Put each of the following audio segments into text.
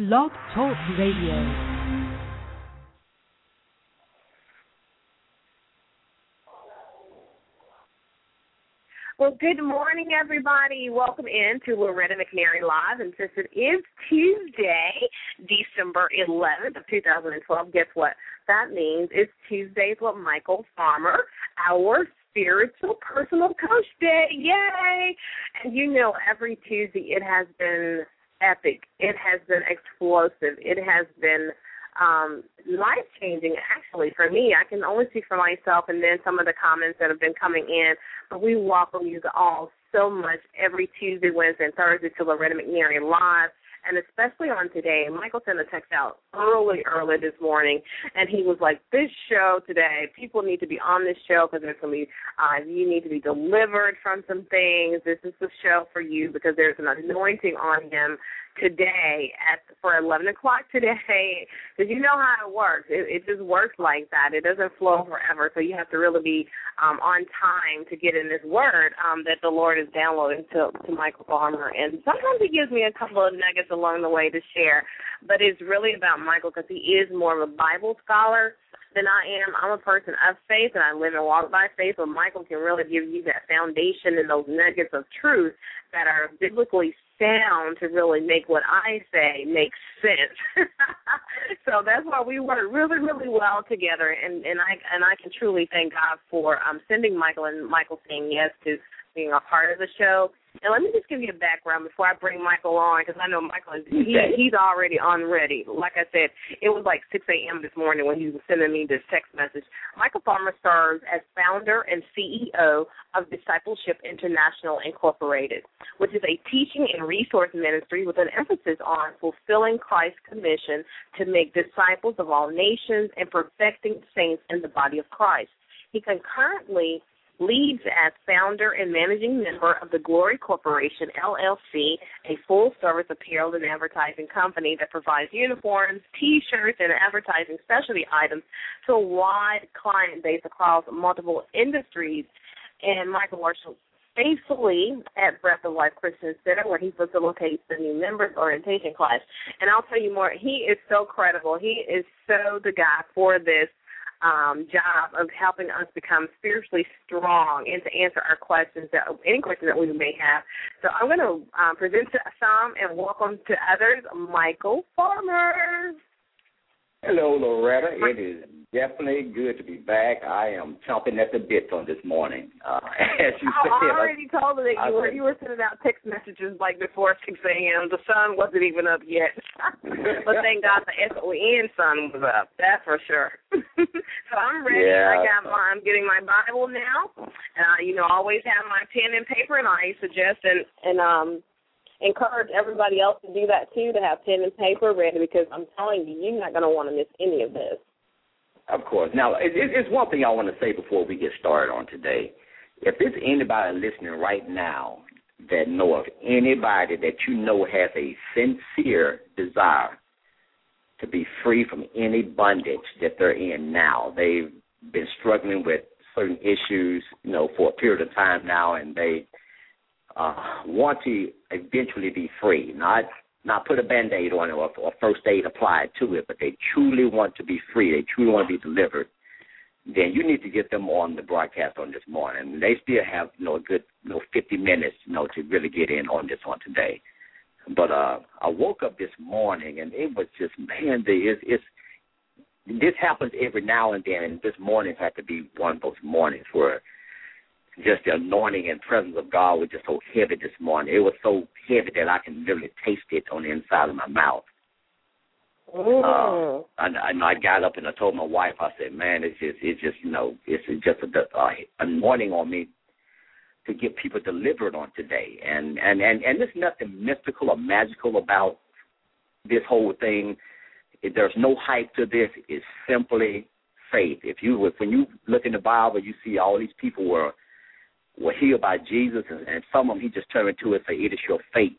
Blog Talk Radio. Well, good morning, everybody. Welcome in to Loretta McNary Live. And since it is Tuesday, December 11th of 2012, guess what? That means it's Tuesdays with Michael Farmer, our spiritual personal coach day. Yay! And you know, every Tuesday it has been epic. It has been explosive. It has been um, life changing actually for me. I can only speak for myself and then some of the comments that have been coming in. But we welcome you all so much every Tuesday, Wednesday, and Thursday to Loretta McNary Live. And especially on today, Michael sent a text out early, early this morning, and he was like, "This show today, people need to be on this show because there's to be, uh, you need to be delivered from some things. This is the show for you because there's an anointing on him today at for eleven o'clock today because you know how it works. It, it just works like that. It doesn't flow forever, so you have to really be um, on time to get in this word um, that the Lord is downloading to to Michael Farmer. And sometimes he gives me a couple of nuggets along the way to share, but it's really about Michael because he is more of a Bible scholar than I am. I'm a person of faith and I live and walk by faith, but Michael can really give you that foundation and those nuggets of truth that are biblically sound to really make what I say make sense. so that's why we work really, really well together and, and I and I can truly thank God for um sending Michael and Michael saying yes to being a part of the show and let me just give you a background before I bring Michael on, because I know Michael is he, he's already on ready. Like I said, it was like 6 a.m. this morning when he was sending me this text message. Michael Farmer serves as founder and CEO of Discipleship International Incorporated, which is a teaching and resource ministry with an emphasis on fulfilling Christ's commission to make disciples of all nations and perfecting saints in the body of Christ. He concurrently leads as founder and managing member of the Glory Corporation, LLC, a full service apparel and advertising company that provides uniforms, t shirts, and advertising specialty items to a wide client base across multiple industries. And Michael Marshall faithfully at Breath of Life Christian Center, where he facilitates the new members orientation class. And I'll tell you more, he is so credible. He is so the guy for this um, job of helping us become spiritually strong and to answer our questions that any questions that we may have. So I'm going to um, present to some and welcome to others, Michael Farmer. Hello, Loretta. It is definitely good to be back. I am chomping at the bit on this morning. Uh, as you said, I already I, told her that you I were you were sending out text messages like before six a.m. The sun wasn't even up yet, but thank God the S O N sun was up. That's for sure. so I'm ready. Yeah. I got my I'm getting my Bible now, and I you know always have my pen and paper, and I suggest and and um encourage everybody else to do that too, to have pen and paper ready because I'm telling you, you're not going to want to miss any of this. Of course. Now, it, it's one thing I want to say before we get started on today. If there's anybody listening right now that know of anybody that you know has a sincere desire to be free from any bondage that they're in now, they've been struggling with certain issues, you know, for a period of time now, and they uh, want to eventually be free, not not put a band-aid on it or, or first aid applied to it, but they truly want to be free, they truly want to be delivered, then you need to get them on the broadcast on this morning. They still have you know a good you know 50 minutes you know to really get in on this one today. But uh I woke up this morning and it was just man, the it's, it's this happens every now and then, and this morning had to be one of those mornings where just the anointing and presence of God was just so heavy this morning. It was so heavy that I can literally taste it on the inside of my mouth. Uh, I, I, I got up and I told my wife. I said, "Man, it's just, it's just, you know, it's just a uh, anointing on me to get people delivered on today." And and and and there's nothing mystical or magical about this whole thing. There's no hype to this. It's simply faith. If you when you look in the Bible, you see all these people were were healed by Jesus, and, some of them he just turned to and said, "It is your faith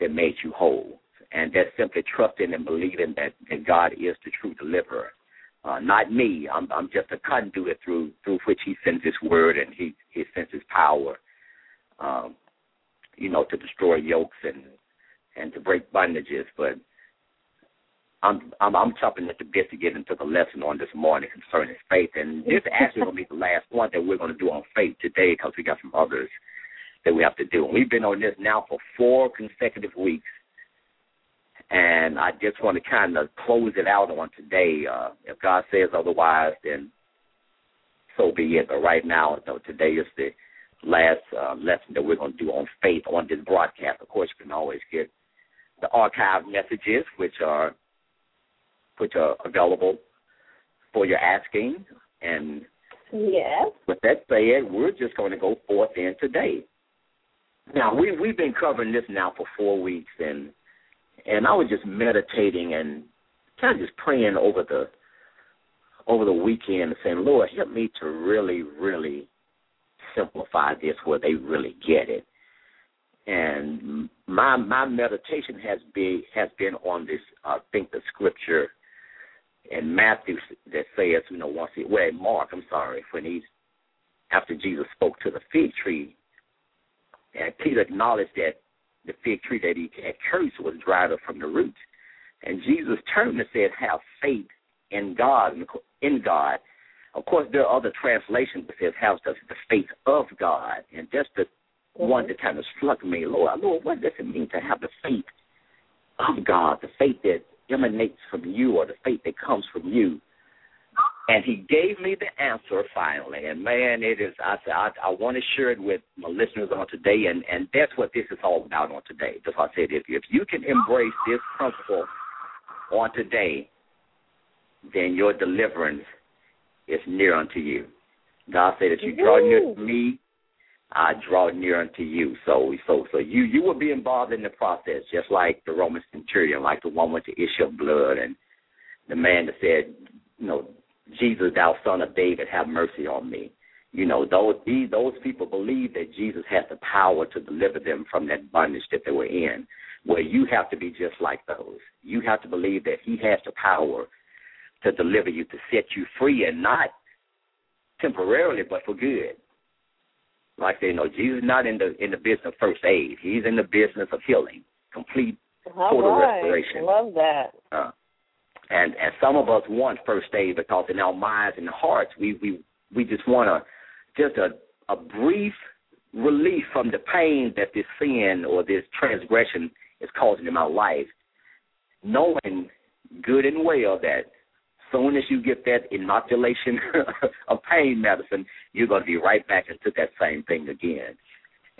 that made you whole," and that's simply trusting and believing that, that God is the true deliverer. Uh, not me. I'm, I'm just a conduit through through which He sends His word and He He sends His power, um, you know, to destroy yokes and and to break bondages. But I'm I'm I'm chopping at the bit to get into the lesson on this morning concerning faith, and this actually going to be the last one that we're going to do on faith today because we got some others that we have to do. And we've been on this now for four consecutive weeks, and I just want to kind of close it out on today. Uh, if God says otherwise, then so be it. But right now, though, today is the last uh, lesson that we're going to do on faith on this broadcast. Of course, you can always get the archive messages, which are which are available for your asking. And yes. with that said, we're just going to go forth in today. Now we we've been covering this now for four weeks, and and I was just meditating and kind of just praying over the over the weekend and saying, Lord, help me to really, really simplify this where they really get it. And my my meditation has been has been on this. Uh, I think the scripture in Matthew that says, you know, once he well Mark, I'm sorry, when he's after Jesus spoke to the fig tree, and Peter acknowledged that the fig tree that he had cursed was dried up from the roots. And Jesus turned and said, Have faith in God in God. Of course there are other translations that says have the faith of God. And that's the mm-hmm. one that kind of struck me, Lord, Lord, what does it mean to have the faith of God, the faith that emanates from you or the faith that comes from you. And he gave me the answer finally. And man, it is I said I, I want to share it with my listeners on today and, and that's what this is all about on today. That's why I said if if you can embrace this principle on today, then your deliverance is near unto you. God said if you draw near to me, I draw near unto you. So so so you you will be involved in the process, just like the Roman centurion, like the one with the issue of blood and the man that said, you know, Jesus, thou son of David, have mercy on me. You know, those these those people believe that Jesus has the power to deliver them from that bondage that they were in. Where you have to be just like those. You have to believe that He has the power to deliver you, to set you free, and not temporarily, but for good like they know, Jesus is not in the in the business of first aid. He's in the business of healing, complete total right. restoration. Love that. Uh, and and some of us want first aid because in our minds and hearts we we we just want to just a a brief relief from the pain that this sin or this transgression is causing in our life, knowing good and well that soon as you get that inoculation of pain medicine, you're going to be right back into that same thing again.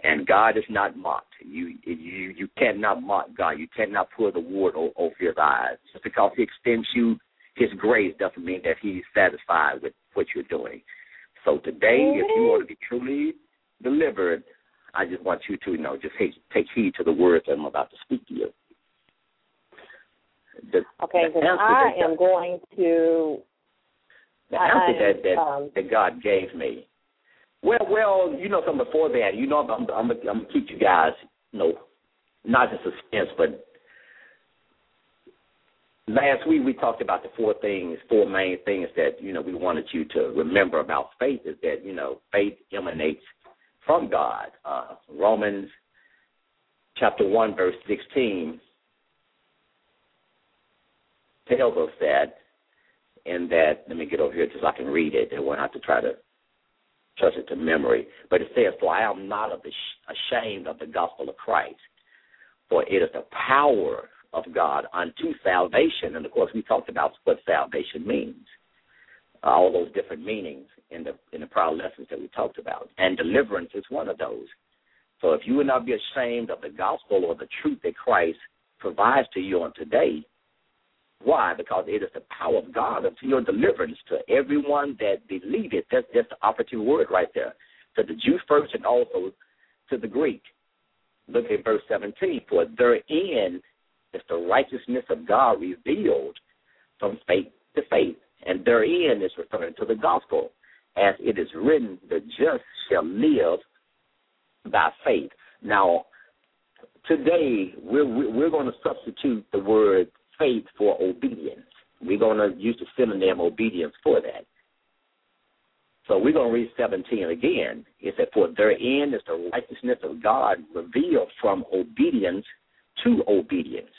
And God is not mocked. You you you cannot mock God. You cannot pull the wool over His eyes. Just because He extends you His grace doesn't mean that He's satisfied with what you're doing. So today, if you want to be truly delivered, I just want you to you know just take heed to the words that I'm about to speak to you the, okay, the I am going to. The answer that that, um, that God gave me. Well, well, you know, from before that, you know, I'm, I'm, I'm gonna keep you guys, you know, not in suspense, but last week we talked about the four things, four main things that you know we wanted you to remember about faith is that you know faith emanates from God. Uh, Romans chapter one verse sixteen tells us that, and that, let me get over here just so I can read it. I won't have to try to trust it to memory. But it says, For I am not ashamed of the gospel of Christ, for it is the power of God unto salvation. And of course, we talked about what salvation means, all those different meanings in the in the prior lessons that we talked about. And deliverance is one of those. So if you would not be ashamed of the gospel or the truth that Christ provides to you on today, why? Because it is the power of God unto your deliverance to everyone that believeth. That's just the operative word right there. To the Jew first and also to the Greek. Look at verse 17. For therein is the righteousness of God revealed from faith to faith. And therein is referring to the gospel. As it is written, the just shall live by faith. Now, today we're we're going to substitute the word faith for obedience. We're going to use the synonym obedience for that. So we're going to read 17 again. It said, For therein is the righteousness of God revealed from obedience to obedience.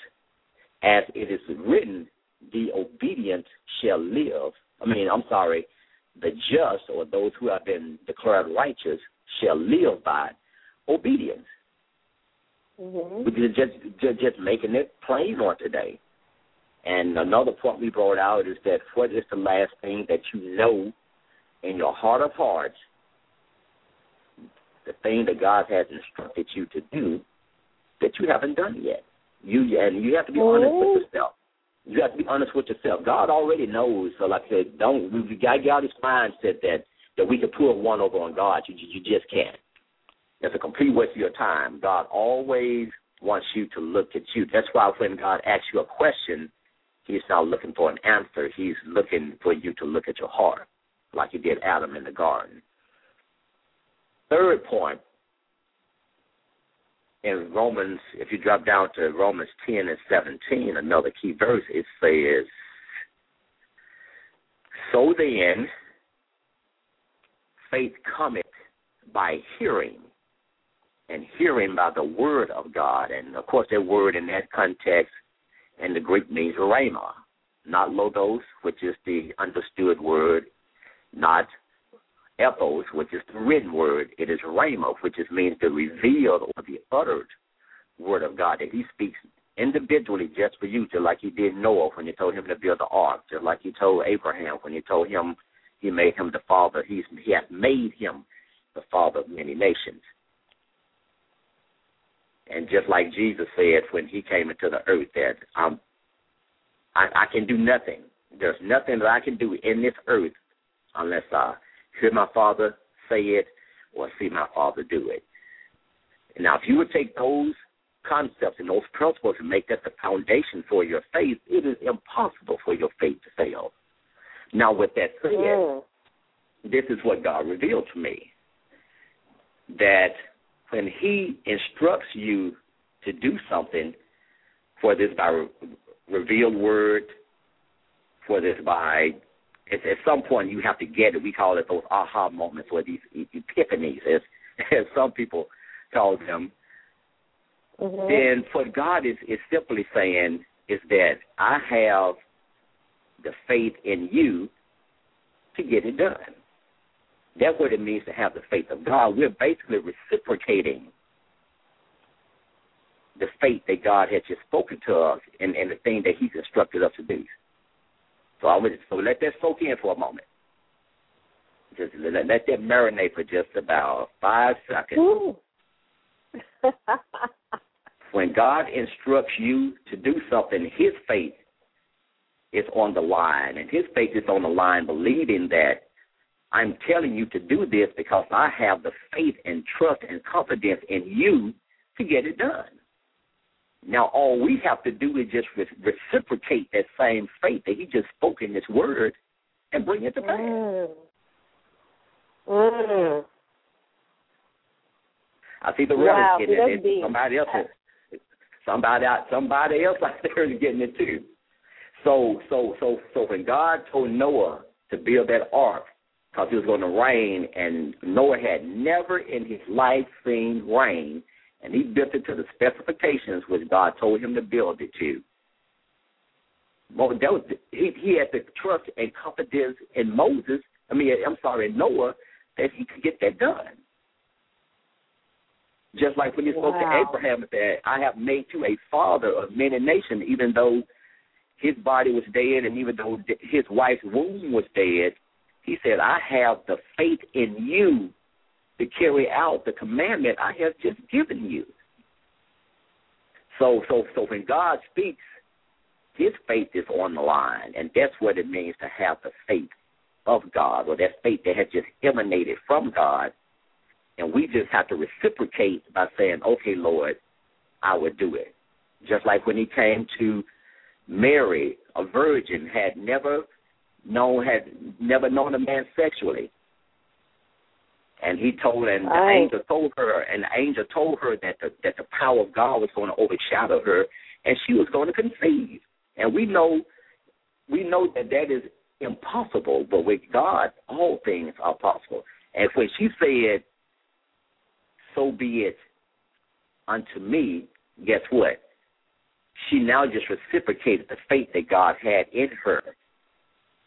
As it is written, the obedient shall live. I mean, I'm sorry, the just or those who have been declared righteous shall live by obedience. Mm-hmm. We're just, just just making it plain on today. And another point we brought out is that what is the last thing that you know in your heart of hearts, the thing that God has instructed you to do that you haven't done yet. You and you have to be Oh. honest with oh. yourself. You have to be honest with yourself. God already knows. So, like I said, don't we got to get out of this mindset that that we can put one over on God. You you just can't. It's a complete waste of your time. God always wants you to look at you. That's why when God asks you a question, He's not looking for an answer. He's looking for you to look at your heart, like He did Adam in the garden. Third point in Romans, if you drop down to Romans 10 and 17, another key verse, it says, So then, faith cometh by hearing, and hearing by the word of God. And of course, that word in that context in the Greek means rhema, not logos, which is the understood word, not ethos, which is the written word. It is rhema, which is means the revealed or the uttered word of God that He speaks individually just for you, just like He did Noah when He told him to build the ark, just like He told Abraham when He told him He made him the father. He's He has made him the father of many nations. And just like Jesus said when He came into the earth, that I'm, I, I can do nothing. There's nothing that I can do in this earth unless I hear my father say it or see my father do it. Now, if you would take those concepts and those principles and make that the foundation for your faith, it is impossible for your faith to fail. Now, with that said, Mm. this is what God revealed to me that when He instructs you to do something, for this by re- revealed word, for this by it's, at some point you have to get it. We call it those aha moments or these epiphanies, as, as some people call them. Mhm. Then what God is, is simply saying is that I have the faith in you to get it done. That's what it means to have the faith of God. We're basically reciprocating the faith that God has just spoken to us and, and the thing that He's instructed us to do. So I would so let that soak in for a moment. Just let, let that marinate for just about five seconds. When God instructs you to do something, His faith is on the line, and His faith is on the line, believing that I'm telling you to do this because I have the faith and trust and confidence in you to get it done. Now, all we have to do is just re- reciprocate that same faith that He just spoke in His Word and bring it to pass. Mm. Mm. I see the Wow, getting it. deep. Somebody else is somebody out somebody else out there is getting it too. So so so so when God told Noah to build that ark because it was going to rain and Noah had never in his life seen rain and he built it to the specifications which God told him to build it to. Well, that was, he, he had the trust and confidence in Moses. I mean, I'm sorry, Noah, that he could get that done. Just like when he spoke to Abraham said, I have made you a father of many nations, even though his body was dead and even though his wife's womb was dead, he said, I have the faith in you to carry out the commandment I have just given you. So so so when God speaks, his faith is on the line, and that's what it means to have the faith of God, or that faith that has just emanated from God. And we just have to reciprocate by saying, Okay, Lord, I will do it. Just like when he came to Mary, a virgin, had never known had never known a man sexually. And he told and the Right. angel told her and the angel told her that the that the power of God was going to overshadow her and she was going to conceive. And we know we know that that is impossible, but with God all things are possible. And when she said, So be it unto me, guess what? she now just reciprocated the faith that God had in her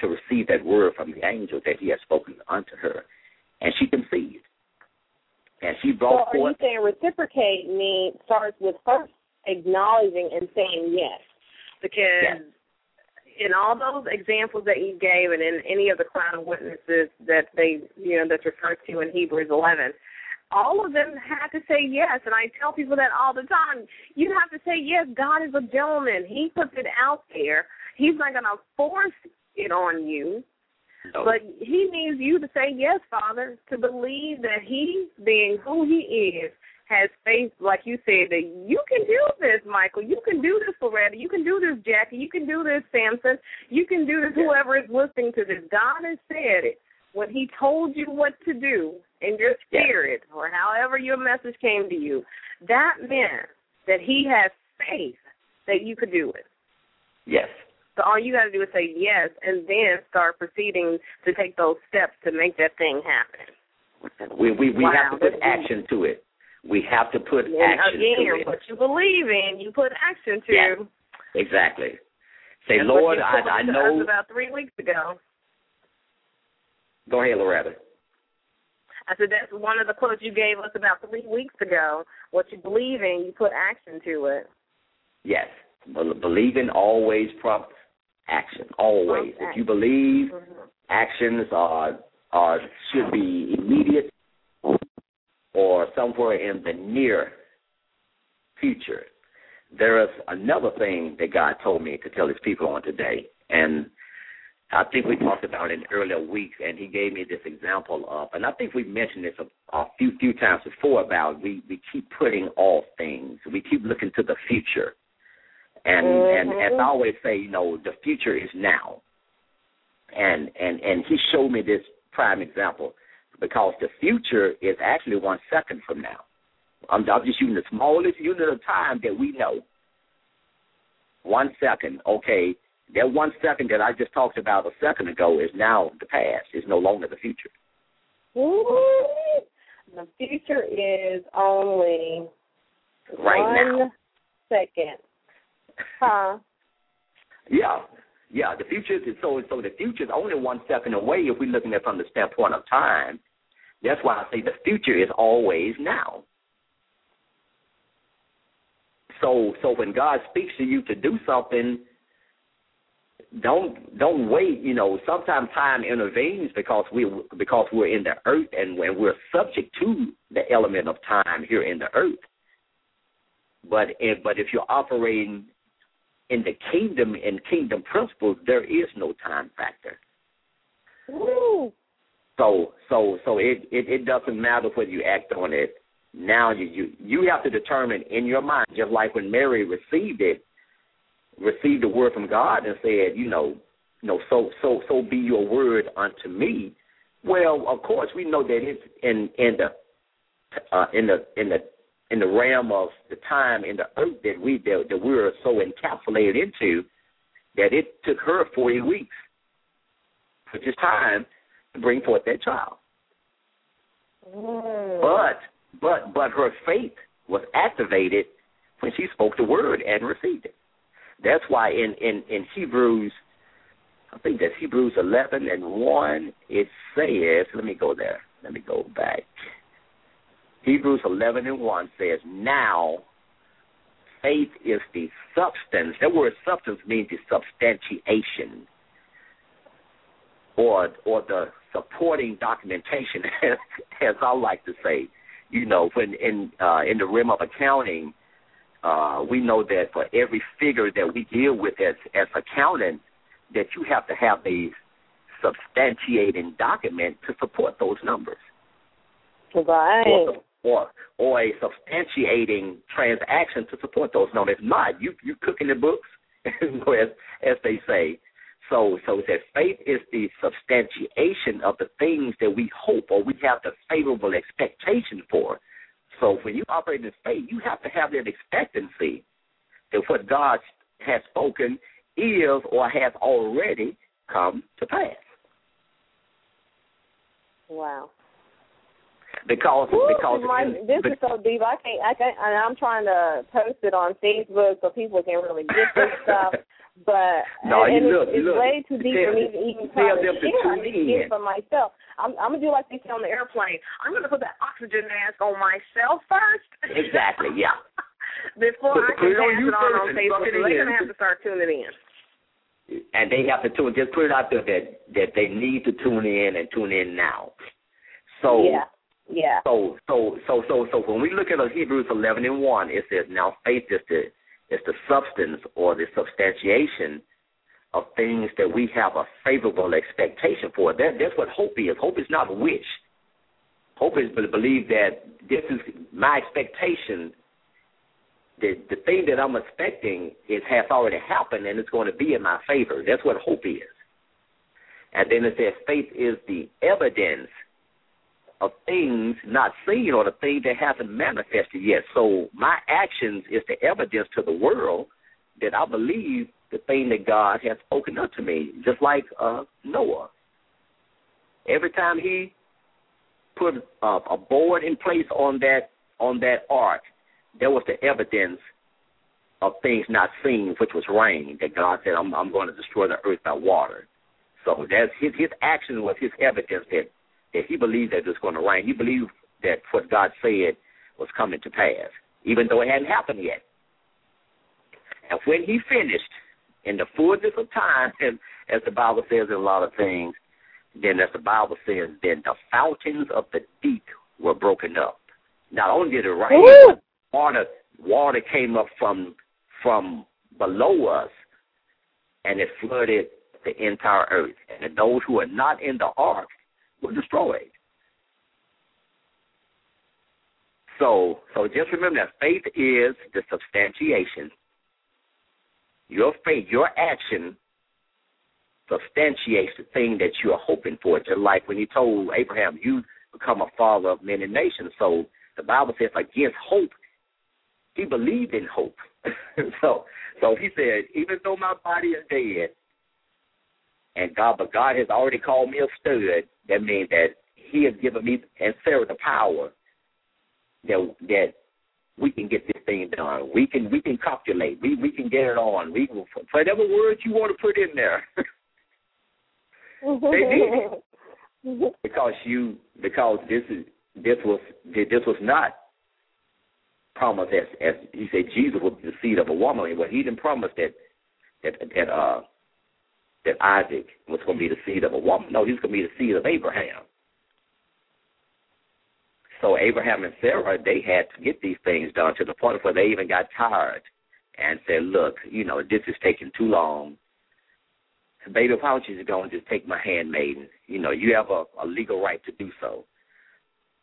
to receive that word from the angel that he had spoken unto her. And she conceived. And she brought so forth. are you saying reciprocate me starts with first acknowledging and saying yes? Because Yes. in all those examples that you gave, and in any of the cloud of witnesses that they, you know, that's referred to in Hebrews 11, all of them had to say yes. And I tell people that all the time. You have to say yes. God is a gentleman. He puts it out there. He's not going to force it on you. No. But he needs you to say yes, Father, to believe that he, being who he is, has faith, like you said, that you can do this, Michael. You can do this, Loretta. You can do this, Jackie. You can do this, Samson. You can do this, whoever is listening to this. God has said it when he told you what to do in your Yes. spirit or however your message came to you. That meant that he has faith that you could do it. yes. So all you got to do is say yes, and then start proceeding to take those steps to make that thing happen. We we, we Wow, have to put action to it. We have to put And action again, to it. what you believe in, you put action to. Yes. Exactly. Say, That's Lord, I, I know. about three weeks ago. Go ahead, Loretta. I said that's one of the quotes you gave us about three weeks ago. What you believe in, you put action to it. Yes. Bel- Believing always prompts action. Always. If you believe, actions are are should be immediate or somewhere in the near future. There is another thing that God told me to tell His people on today, and I think we talked about it in earlier weeks, and He gave me this example of, and I think we mentioned this a, a few few times before about we we keep putting off things, we keep looking to the future, and and mm-hmm. as I always say, you know, the future is now and and and he showed me this prime example because the future is actually one second from now. I'm, I'm just using the smallest unit of time that we know. One second, okay. That one second that I just talked about a second ago is now the past. It's no longer the future. Ooh. The future is only Right one now. second. Huh? Yeah, yeah. The future is so so. The future is only one second away if we're looking at it from the standpoint of time. That's why I say the future is always now. So so when God speaks to you to do something, don't don't wait. You know, sometimes time intervenes because we because we're in the earth and when we're subject to the element of time here in the earth. But if but if you're operating in the kingdom and kingdom principles, there is no time factor. Woo. So so so it, it, it doesn't matter whether you act on it now. You, you you have to determine in your mind, just like when Mary received it, received the word from God and said, you know, you know, so so so be your word unto me. Well, of course, we know that it's in in the uh, in the in the in the realm of the time in the earth that we that, that we are so encapsulated into that it took her forty weeks, which is time to bring forth that child. Mm. But but but her faith was activated when she spoke the word and received it. That's why in in in Hebrews, I think that's Hebrews eleven and one. It says, let me go there. Let me go back. Hebrews eleven and one says, now faith is the substance. That word substance means the substantiation or or the supporting documentation, as, as I like to say. You know, when in uh, in the realm of accounting, uh, we know that for every figure that we deal with as as accountants, that you have to have a substantiating document to support those numbers, Right. Or, or a substantiating transaction to support those numbers. If not, you you cooking the books, as as they say. So so it says faith is the substantiation of the things that we hope or we have the favorable expectation for. So when you operate in faith, you have to have that expectancy that what God has spoken is or has already come to pass. Wow. Because Ooh, because my, this is so deep. I can't. I can't. And I'm trying to post it on Facebook so people can really get this stuff. But no, and, you and look, it's, it's look, way too deep for me to even try to share. I tune get it for myself. I'm, I'm gonna do like they say on the airplane. I'm gonna put that oxygen mask on myself first. Exactly. Yeah. Before Put- I can pass it on on Facebook, they're gonna have to start tuning in. and they have to tune. Just put it out there that that they need to tune in and tune in now. So yeah, yeah. so so so so so when we look at Hebrews eleven and one, it says now faith is the is the substance or the substantiation of things that we have a favorable expectation for. That that's what hope is. Hope is not a wish. Hope is to believe that this is my expectation. The the thing that I'm expecting is has already happened and it's going to be in my favor. That's what hope is. And then it says faith is the evidence of things not seen or the thing that hasn't manifested yet. So my actions is the evidence to the world that I believe the thing that God has spoken up to me, just like uh, Noah. Every time he put uh, a board in place on that on that ark, there was the evidence of things not seen, which was rain. That God said, "I'm I'm going to destroy the earth by water." So that's his his action was his evidence that that he believed that it was going to rain. He believed that what God said was coming to pass, even though it hadn't happened yet. And when he finished, in the fullness of time, and as the Bible says in a lot of things, then as the Bible says, then the fountains of the deep were broken up. Not only did it rain, but water water came up from from below us, and it flooded the entire earth. And those who are not in the ark were destroyed. So, so just remember that faith is the substantiation. Your faith, your action substantiates the thing that you are hoping for. Just like when he told Abraham, you become a father of many nations. So the Bible says against hope, he believed in hope. so so he said, even though my body is dead, and God but God has already called me a stud, that means that he has given me and Sarah the power that that we can get this thing done. We can we can calculate. We we can get it on. We will whatever words you want to put in there. they did because you because this is this was this was not promised as as he said Jesus would be the seed of a woman. Well, he didn't promise that that that uh that Isaac was going to be the seed of a woman. No, he's going to be the seed of Abraham. So Abraham and Sarah, they had to get these things done to the point where they even got tired and said, "Look, you know, this is taking too long. Baby, why don't you just go and just take my handmaiden? You know, you have a, a legal right to do so."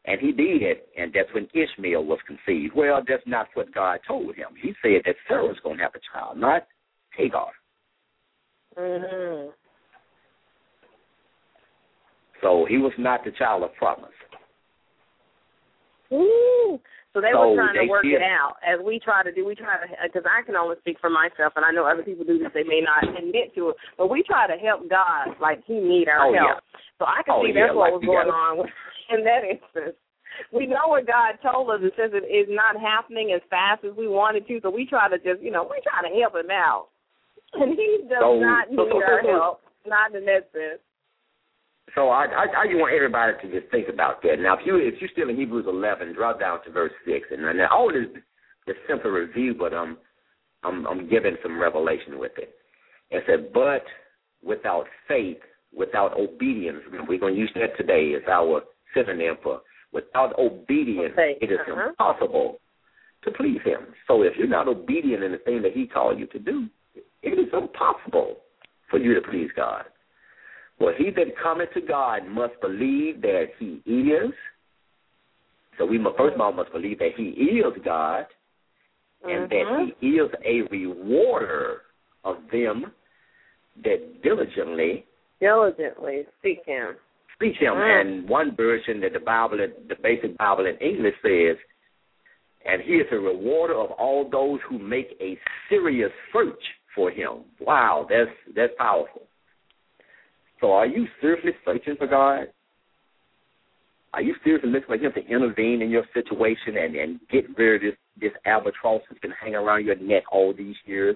And he did, and that's when Ishmael was conceived. Well, that's not what God told him. He said that Sarah was going to have a child, not Hagar. Hmm So he was not the child of promise. Ooh. So they So were trying to work it out as we try to do. We try to because I can only speak for myself, and I know other people do this. They may not admit to it, but we try to help God like He need our Oh, yeah. help. So I can Oh, see yeah, that's what like was going gotta- on with, in that instance. We know what God told us. It says it is not happening as fast as we wanted to, so we try to just, you know, we try to help Him out, and He does So- not so- need so- our help. Not in that sense. So I, I, I just want everybody to just think about that. Now, if you if you're still in Hebrews 11, drop down to verse six, and now all this is simple review, but I'm I'm I'm giving some revelation with it. It said, but without faith, without obedience, we're going to use that today as our synonym for without obedience, Okay, it is uh-huh. impossible to please Him. So if you're not obedient in the thing that He called you to do, it is impossible for you to please God. Well, he that cometh to God must believe that he is. So we must, first of all must believe that he is God and Mhm. that he is a rewarder of them that diligently Diligently seek Him. seek him. Mm. And one version that the Bible, the basic Bible in English says, and he is a rewarder of all those who make a serious search for him. Wow, that's that's powerful. So are you seriously searching for God? Are you seriously looking for him to intervene in your situation and, and get rid of this, this albatross that's been hanging around your neck all these years?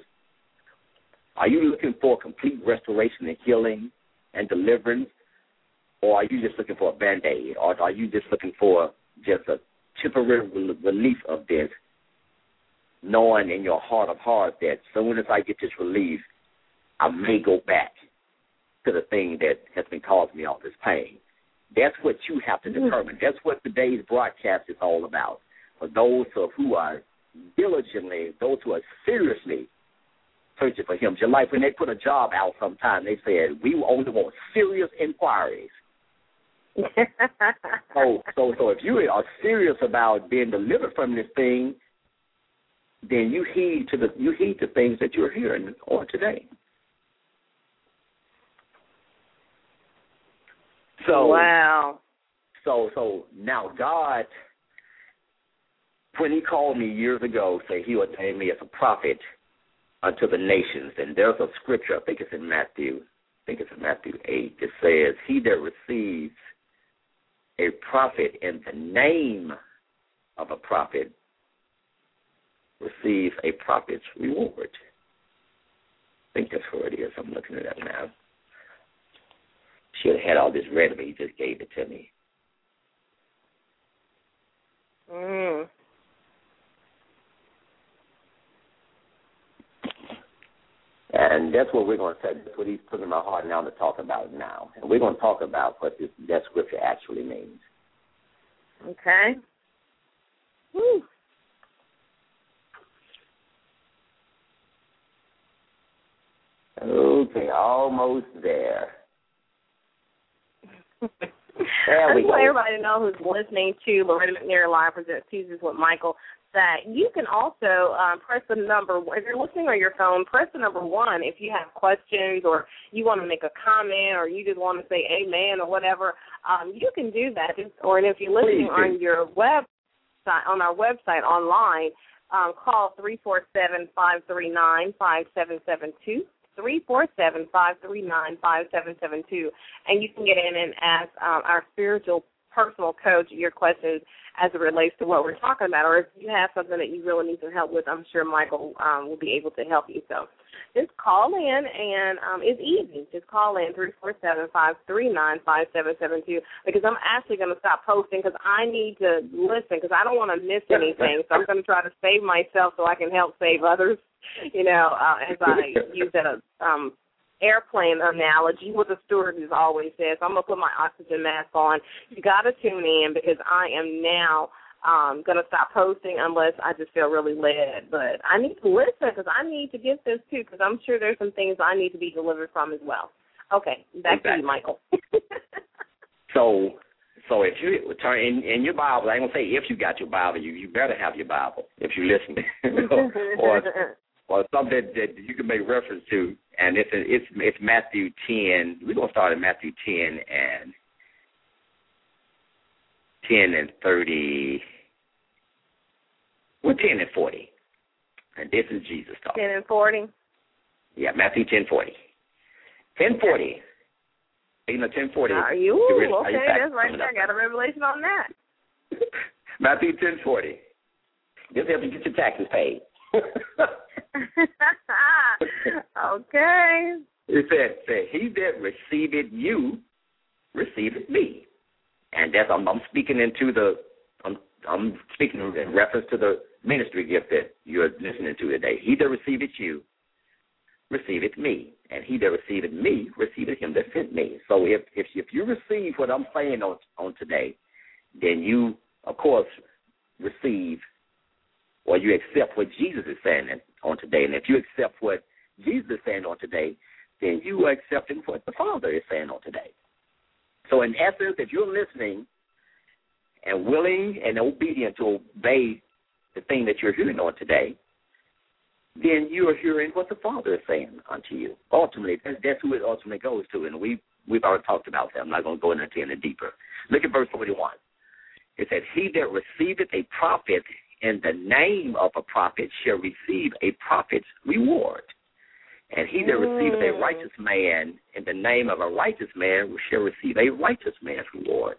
Are you looking for complete restoration and healing and deliverance? Or are you just looking for a band aid? Or are you just looking for just a temporary relief of this, knowing in your heart of hearts that soon as I get this relief, I may go back to the thing that has been causing me all this pain. That's what you have to mm. determine. That's what today's broadcast is all about. For those who are diligently, those who are seriously searching for Him. Just like when they put a job out sometime, they said, we only want serious inquiries. so, so, so if you are serious about being delivered from this thing, then you heed to the you heed to things that you're hearing on today. So wow. So so now God, when He called me years ago, say He ordained me as a prophet unto the nations, and there's a scripture I think it's in Matthew, I think it's in Matthew eight. It says, "He that receives a prophet in the name of a prophet receives a prophet's reward." I think that's where it is. I'm looking at that now. Should have had all this ready, but he just gave it to me. Mm. And that's what we're going to say. That's what he's putting in my heart now to talk about now. And we're going to talk about what this, that scripture actually means. Okay. Woo. Okay, almost there I just want everybody to know who's listening to Loretta McNary Live presents Tuesdays with Michael that you can also um, press the number if you're listening on your phone. Press the number one if you have questions or you want to make a comment or you just want to say amen or whatever. Um, you can do that. Or if you're listening on your website on our website online, um, call three four seven five three nine five seven seven two three four seven five three nine five seven seven two, and you can get in and ask um, our spiritual personal coach your questions as it relates to what we're talking about, or if you have something that you really need some help with, I'm sure Michael um, will be able to help you. So just call in, and um, it's easy. Just call in three four seven five three nine five seven seven two because I'm actually going to stop posting because I need to listen because I don't want to miss anything. So I'm going to try to save myself so I can help save others. You know, uh, as I use that um, airplane analogy, what the stewardess always says. I'm gonna put my oxygen mask on. You gotta tune in because I am now um gonna stop posting unless I just feel really led. But I need to listen because I need to get this too because I'm sure there's some things I need to be delivered from as well. Okay, back exactly. to you, Michael. so, so if you turn in, in your Bible, I ain't gonna say if you got your Bible, you you better have your Bible if you're listening, or or something that you can make reference to, and it's it's it's Matthew ten. We're gonna start at Matthew ten and ten and thirty. Well, ten and forty, and this is Jesus talking. Ten and forty. Yeah, Matthew ten forty. Ten forty. You know, ten forty. Are you okay? That's right there. I got a revelation on that. Matthew ten forty. Just help you get your taxes paid. okay. It said, said, He that receiveth you received me. And that's I'm, I'm speaking into the I'm I'm speaking in reference to the ministry gift that you're listening to today. He that receiveth you receiveth me, and he that receiveth me receiveth him that sent me. So if if if you receive what I'm saying on on today, then you of course receive or you accept what Jesus is saying on today. And if you accept what Jesus is saying on today, then you are accepting what the Father is saying on today. So, in essence, if you're listening and willing and obedient to obey the thing that you're hearing on today, then you are hearing what the Father is saying unto you. Ultimately, that's, that's who it ultimately goes to, and we we've already talked about that. I'm not going to go into it any deeper. Look at verse 41. It says, "He that receiveth a prophet in the name of a prophet shall receive a prophet's reward. And he that receiveth a mm. righteous man in the name of a righteous man shall receive a righteous man's reward.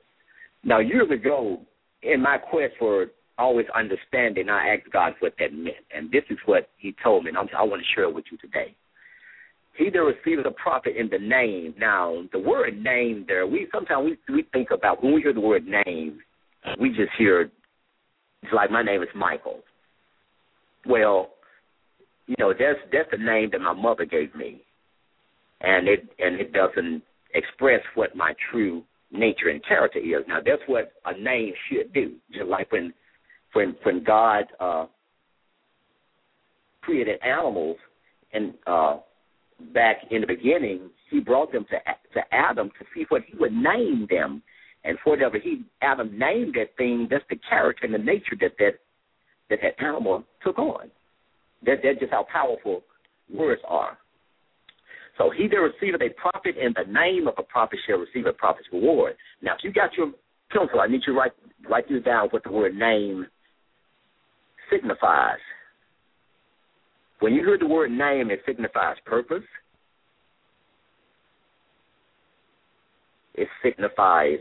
Now, years ago, in my quest for always understanding, I asked God what that meant, and this is what He told me, and I want to share it with you today. He that receiveth a prophet in the name. Now, the word name there, we sometimes we we think about when we hear the word name, we just hear it's like my name is Michael. Well, you know, that's that's the name that my mother gave me. And it and it doesn't express what my true nature and character is. Now that's what a name should do. Just like when when when God uh created animals and uh back in the beginning, he brought them to to Adam to see what he would name them, and whatever he Adam named that thing, that's the character and the nature that that that that animal took on. That that's just how powerful words are. So he that receiveth a prophet in the name of a prophet shall receive a prophet's reward. Now, if you got your pencil, I need you to write write this down what the word name signifies. When you hear the word name, it signifies purpose. It signifies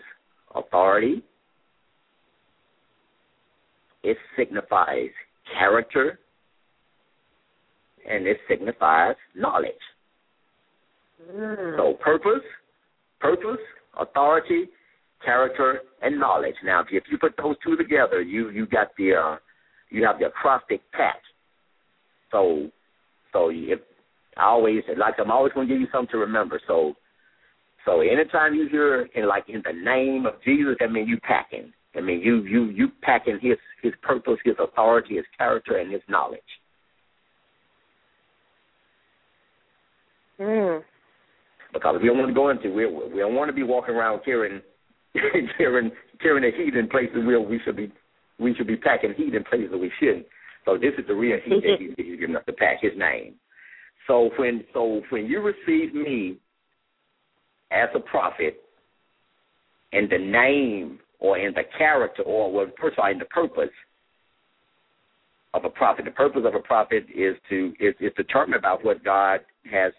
authority. It signifies character. And it signifies knowledge. Mm. So purpose, purpose, authority, character, and knowledge. Now, if you, if you put those two together, you you got the uh, you have the acrostic patch. So, so if I always like I'm always going to give you something to remember. So, so anytime you hear in like in the name of Jesus, that means you packing. I mean you you you packing his his purpose, his authority, his character, and his knowledge. Mm. Because we don't want to go into we we don't want to be walking around carrying carrying carrying the heat in places where we should be we should be packing heat in places that we shouldn't. So this is the real heat that he's giving us to pack his name. So when so when you receive me as a prophet in the name or in the character or well first of all in the purpose of a prophet. The purpose of a prophet is to is, is determined about what God has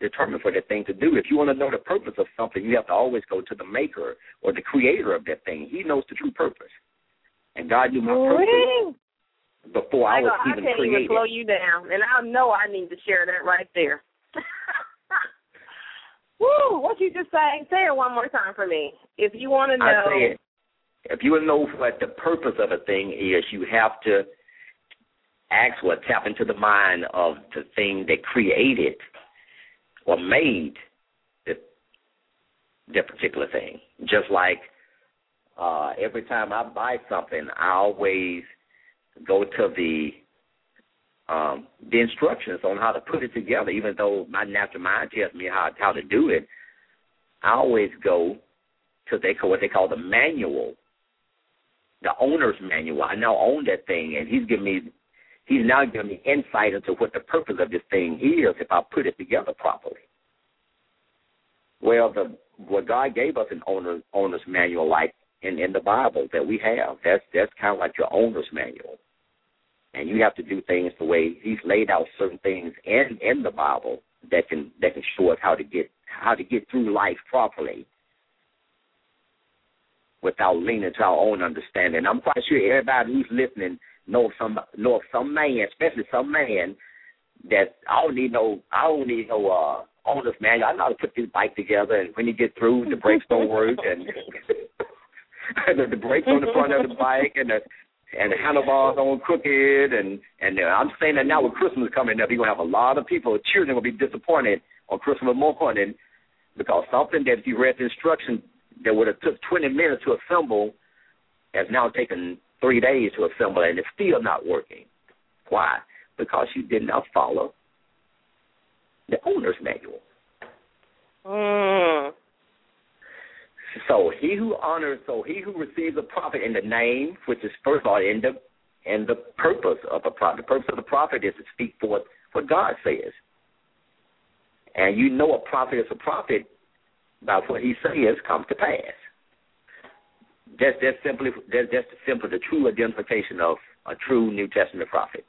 determined for that thing to do. If you want to know the purpose of something, you have to always go to the maker or the creator of that thing. He knows the true purpose. And God knew my purpose before I, I was go, even I can't created. even slow you down, and I know I need to share that right there. Woo! What you just say? Say it one more time for me. If you want to know, I said, if you want to know what the purpose of a thing is, you have to ask what tap into the mind of the thing that created or made the, that particular thing. Just like uh, every time I buy something, I always go to the um, the instructions on how to put it together. Even though my natural mind tells me how how to do it, I always go to they call what they call the manual, the owner's manual. I now own that thing, and he's giving me he's now giving me insight into what the purpose of this thing is if I put it together properly. Well, the what God gave us an owner owner's manual like in in the Bible that we have. That's that's kind of like your owner's manual, and you have to do things the way He's laid out certain things in in the Bible that can that can show us how to get how to get through life properly without leaning to our own understanding. I'm quite sure everybody who's listening know some know some man, especially some man that I don't need no I don't need no uh owner's manual. I know how to put this bike together and when you get through the brakes don't work and the, the brakes on the front of the bike and the and the handlebars on crooked and and uh, I'm saying that now with Christmas coming up, you're gonna have a lot of people, children will be disappointed on Christmas morning because something that if you read the instructions that would have took 20 minutes to assemble has now taken three days to assemble and it's still not working. Why? Because you did not follow the owner's manual. mm. So he who honors, so he who receives a prophet in the name, which is first of all in the and the purpose of a prophet. The purpose of the prophet is to speak forth what God says. And you know a prophet is a prophet by what he says comes to pass. That's that's simply that's that's simply the true identification of a true New Testament prophet.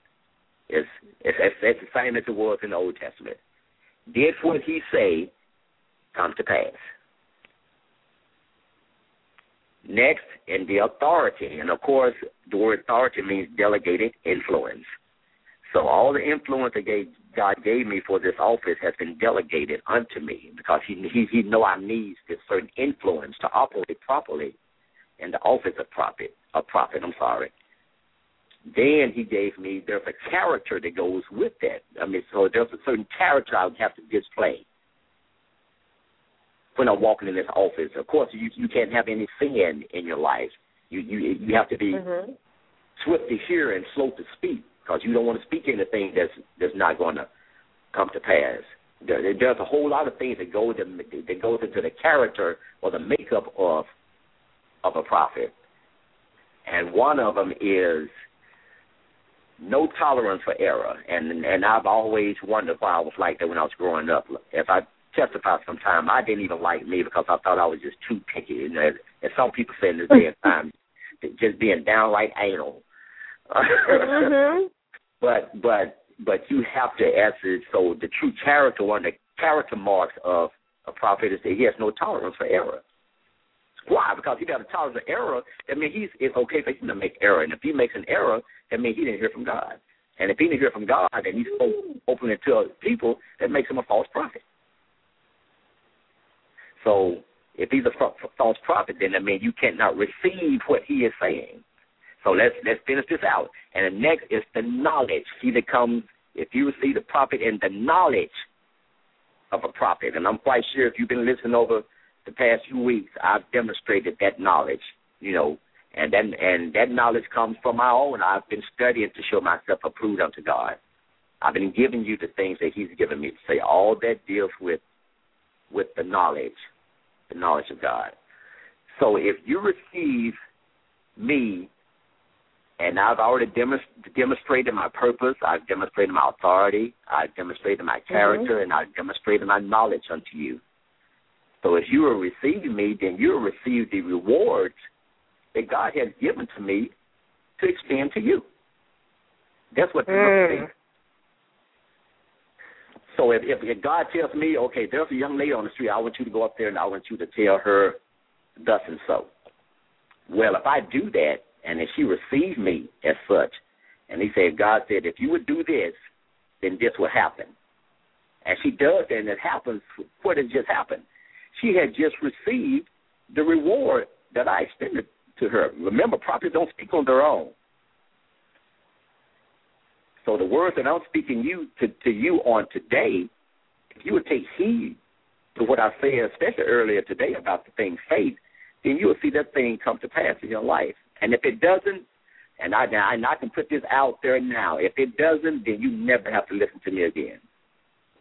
It's it's, it's, it's the same as it was in the Old Testament. Did what he say come to pass? Next, in the authority, and of course, the word authority means delegated influence. So all the influence that gave, God gave me for this office has been delegated unto me because He He, he know I need this certain influence to operate properly in the office of prophet. A prophet, I'm sorry. Then He gave me there's a character that goes with that. I mean, so there's a certain character I would have to display when I'm walking in this office. Of course, you you can't have any sin in your life. You you you have to be mm-hmm. swift to hear and slow to speak because you don't want to speak anything that's that's not going to come to pass. There, there's a whole lot of things that go to, that goes into the character or the makeup of of a prophet, and one of them is no tolerance for error. And and I've always wondered why I was like that when I was growing up. If I testify sometime, I didn't even like me because I thought I was just too picky. You know, and some people say in this day and time, just being downright anal. mm-hmm. But but but you have to answer. So the true character, one of the character marks of a prophet is that he has no tolerance for error. Why? Because he got a tolerance for error. That means he's it's okay for him to make error, and if he makes an error, that means he didn't hear from God. And if he didn't hear from God, and he spoke openly to people, that makes him a false prophet. So if he's a false prophet, then I mean you cannot receive what he is saying. So let's let's finish this out. And the next is the knowledge. He that comes if you receive the prophet in the knowledge of a prophet, and I'm quite sure if you've been listening over the past few weeks, I've demonstrated that knowledge, you know, and then and that knowledge comes from my own. I've been studying to show myself approved unto God. I've been giving you the things that He's given me to say. All that deals with with the knowledge, the knowledge of God. So if you receive me and I've already demonst- demonstrated my purpose. I've demonstrated my authority. I've demonstrated my mm-hmm. character, mm-hmm. and I've demonstrated my knowledge unto you. So if you will receive me, then you will receive the rewards that God has given to me to extend to you. That's what mm. So if, if if God tells me, okay, there's a young lady on the street, I want you to go up there and I want you to tell her thus and so. Well, if I do that, and if she receives me as such, and he said, God said, if you would do this, then this will happen. And she does that, and it happens. What has just happened? She had just received the reward that I extended to her. Remember, prophets don't speak on their own. So the words that I'm speaking you to, to you on today, if you would take heed to what I said, especially earlier today about the thing faith, then you will see that thing come to pass in your life. And if it doesn't, and I, and I can put this out there now, if it doesn't, then you never have to listen to me again.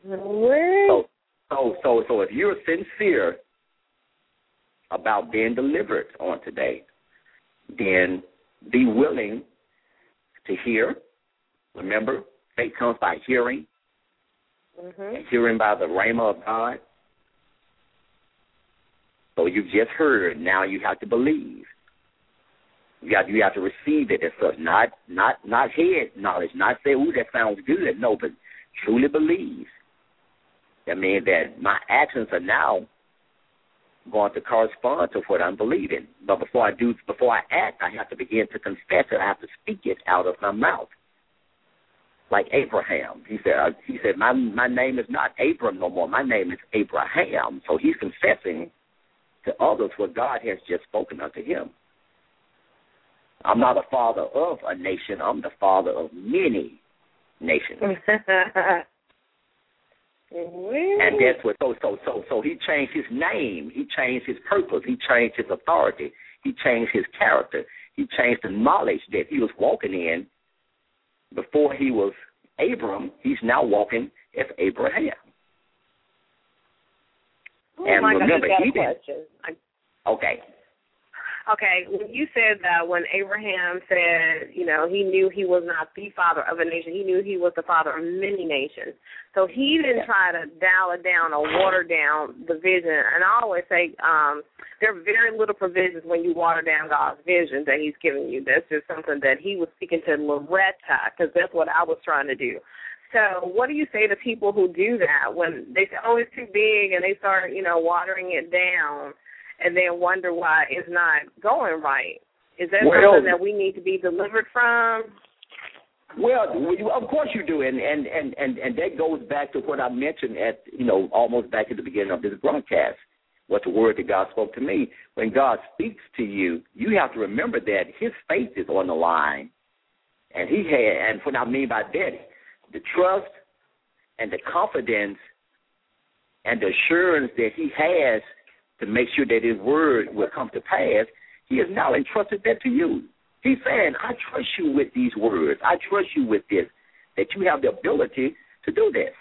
What? So, so, so, so if you're sincere about being delivered on today, then be willing to hear. Remember, faith comes by hearing, mm-hmm. and hearing by the rhema of God. So you've just heard. Now you have to believe. You have you have to receive it as such, not not not head knowledge, not say, "Ooh, that sounds good." No, but truly believe. That means that my actions are now going to correspond to what I'm believing. But before I do, before I act, I have to begin to confess it. I have to speak it out of my mouth. Like Abraham, he said. Uh, he said, "My my name is not Abram no more. My name is Abraham." So he's confessing to others what God has just spoken unto him. I'm not a father of a nation. I'm the father of many nations. and that's what so so so so he changed his name, he changed his purpose, he changed his authority, he changed his character, he changed the knowledge that he was walking in before he was Abram, he's now walking as Abraham. Oh and remember he did Okay. Okay, when you said that when Abraham said, you know, he knew he was not the father of a nation, he knew he was the father of many nations. So he didn't try to dial it down or water down the vision. And I always say, um, there are very little provisions when you water down God's vision that He's giving you. That's just something that He was speaking to Loretta, because that's what I was trying to do. So, what do you say to people who do that when they say, "Oh, it's too big," and they start, you know, watering it down? And then wonder why it's not going right. Is that Well- something that we need to be delivered from? Well, of course you do, and and and and and that goes back to what I mentioned at you know almost back at the beginning of this broadcast. What the word that God spoke to me. When God speaks to you, you have to remember that His faith is on the line, and He had. And what I mean by that, the trust and the confidence and the assurance that He has to make sure that His word will come to pass. He has now entrusted that to you. He's saying, I trust you with these words. I trust you with this, that you have the ability to do this.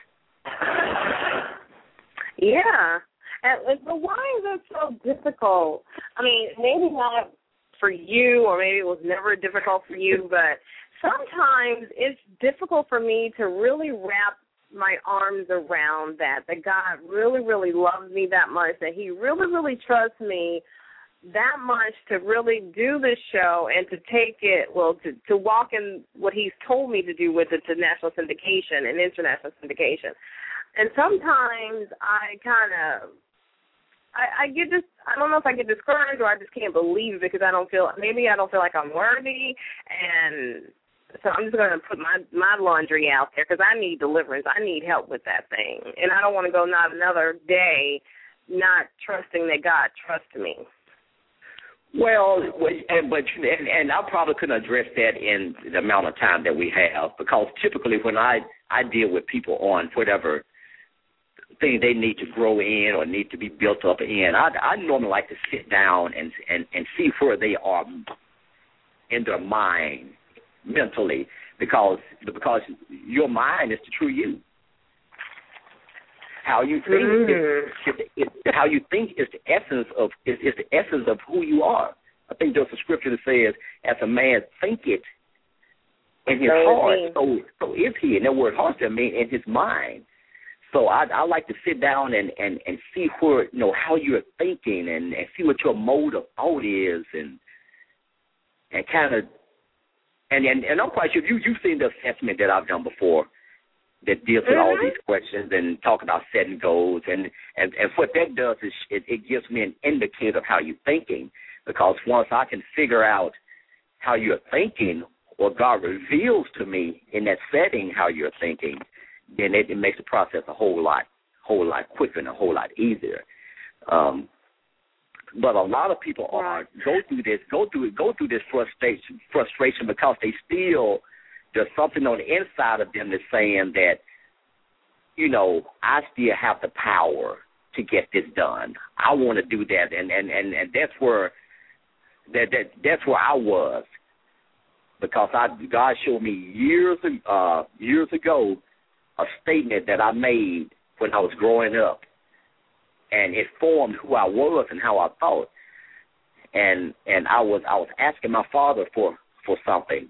Yeah. And, but why is it so difficult? I mean, maybe not for you, or maybe it was never difficult for you, but sometimes it's difficult for me to really wrap my arms around that. That God really, really loves me that much. That He really, really trusts me that much to really do this show and to take it well to to walk in what he's told me to do with it to national syndication and international syndication and sometimes i kind of i i get just i don't know if i get discouraged or i just can't believe it because i don't feel maybe i don't feel like i'm worthy and so i'm just going to put my my laundry out there because i need deliverance. I need help with that thing. And i don't want to go not another day not trusting that god trusts me. Well, and but and, and I probably couldn't address that in the amount of time that we have because typically when I I deal with people on whatever thing they need to grow in or need to be built up in, I I normally like to sit down and and and see where they are in their mind mentally because because your mind is the true you. How you think Mm. is, is, is how you think is the essence of is, is the essence of who you are. I think there's a scripture that says, "As a man thinketh in his So heart, he. so so is he." And that word "heart" I mean in his mind. So I I like to sit down and and and see where you know how you're thinking and and see what your mode of thought is and and kind of and and and I'm quite sure you you've seen the assessment that I've done before that deals with all Mhm. these questions and talk about setting goals and and and what that does is it, it gives me an indicator of how you're thinking because once I can figure out how you're thinking or God reveals to me in that setting how you're thinking, then it, it makes the process a whole lot whole lot quicker and a whole lot easier. Um, but a lot of people are go through this go through go through this frustration frustration because they still there's something on the inside of them that's saying that you know I still have the power to get this done. I want to do that, and and and and that's where that that that's where I was. Because I God showed me years uh years ago a statement that I made when I was growing up, and it formed who I was and how I thought. And and I was I was asking my father for for something,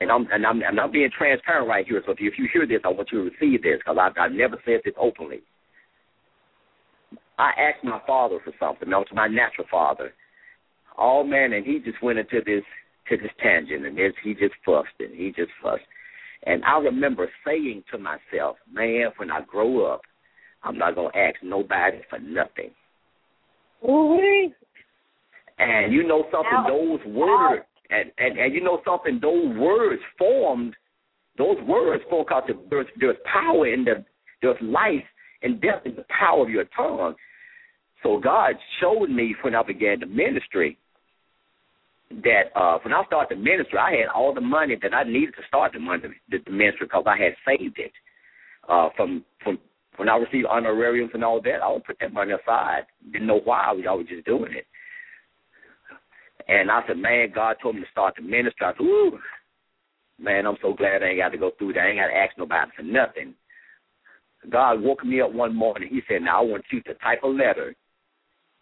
and I'm and I'm and I'm being transparent right here. So if you, if you hear this, I want you to receive this because I I never said this openly. I asked my father for something. That was my natural father. Oh man, and he just went into this to this tangent, and this he just fussed and he just fussed. And I remember saying to myself, man, when I grow up, I'm not gonna ask nobody for nothing. Ooh-wee. And you know something, those words, and, and and you know something, those words formed, those words formed because there's there's power in the there's life and death in the power of your tongue. So God showed me when I began the ministry that uh when I started the ministry, I had all the money that I needed to start the money the, the ministry because I had saved it uh from from when I received honorariums and all that. I would put that money aside. Didn't know why. I was, I was just doing it. And I said, man, God told me to start the ministry. I said, ooh, man, I'm so glad I ain't got to go through that. I ain't got to ask nobody for nothing. God woke me up one morning. He said, now I want you to type a letter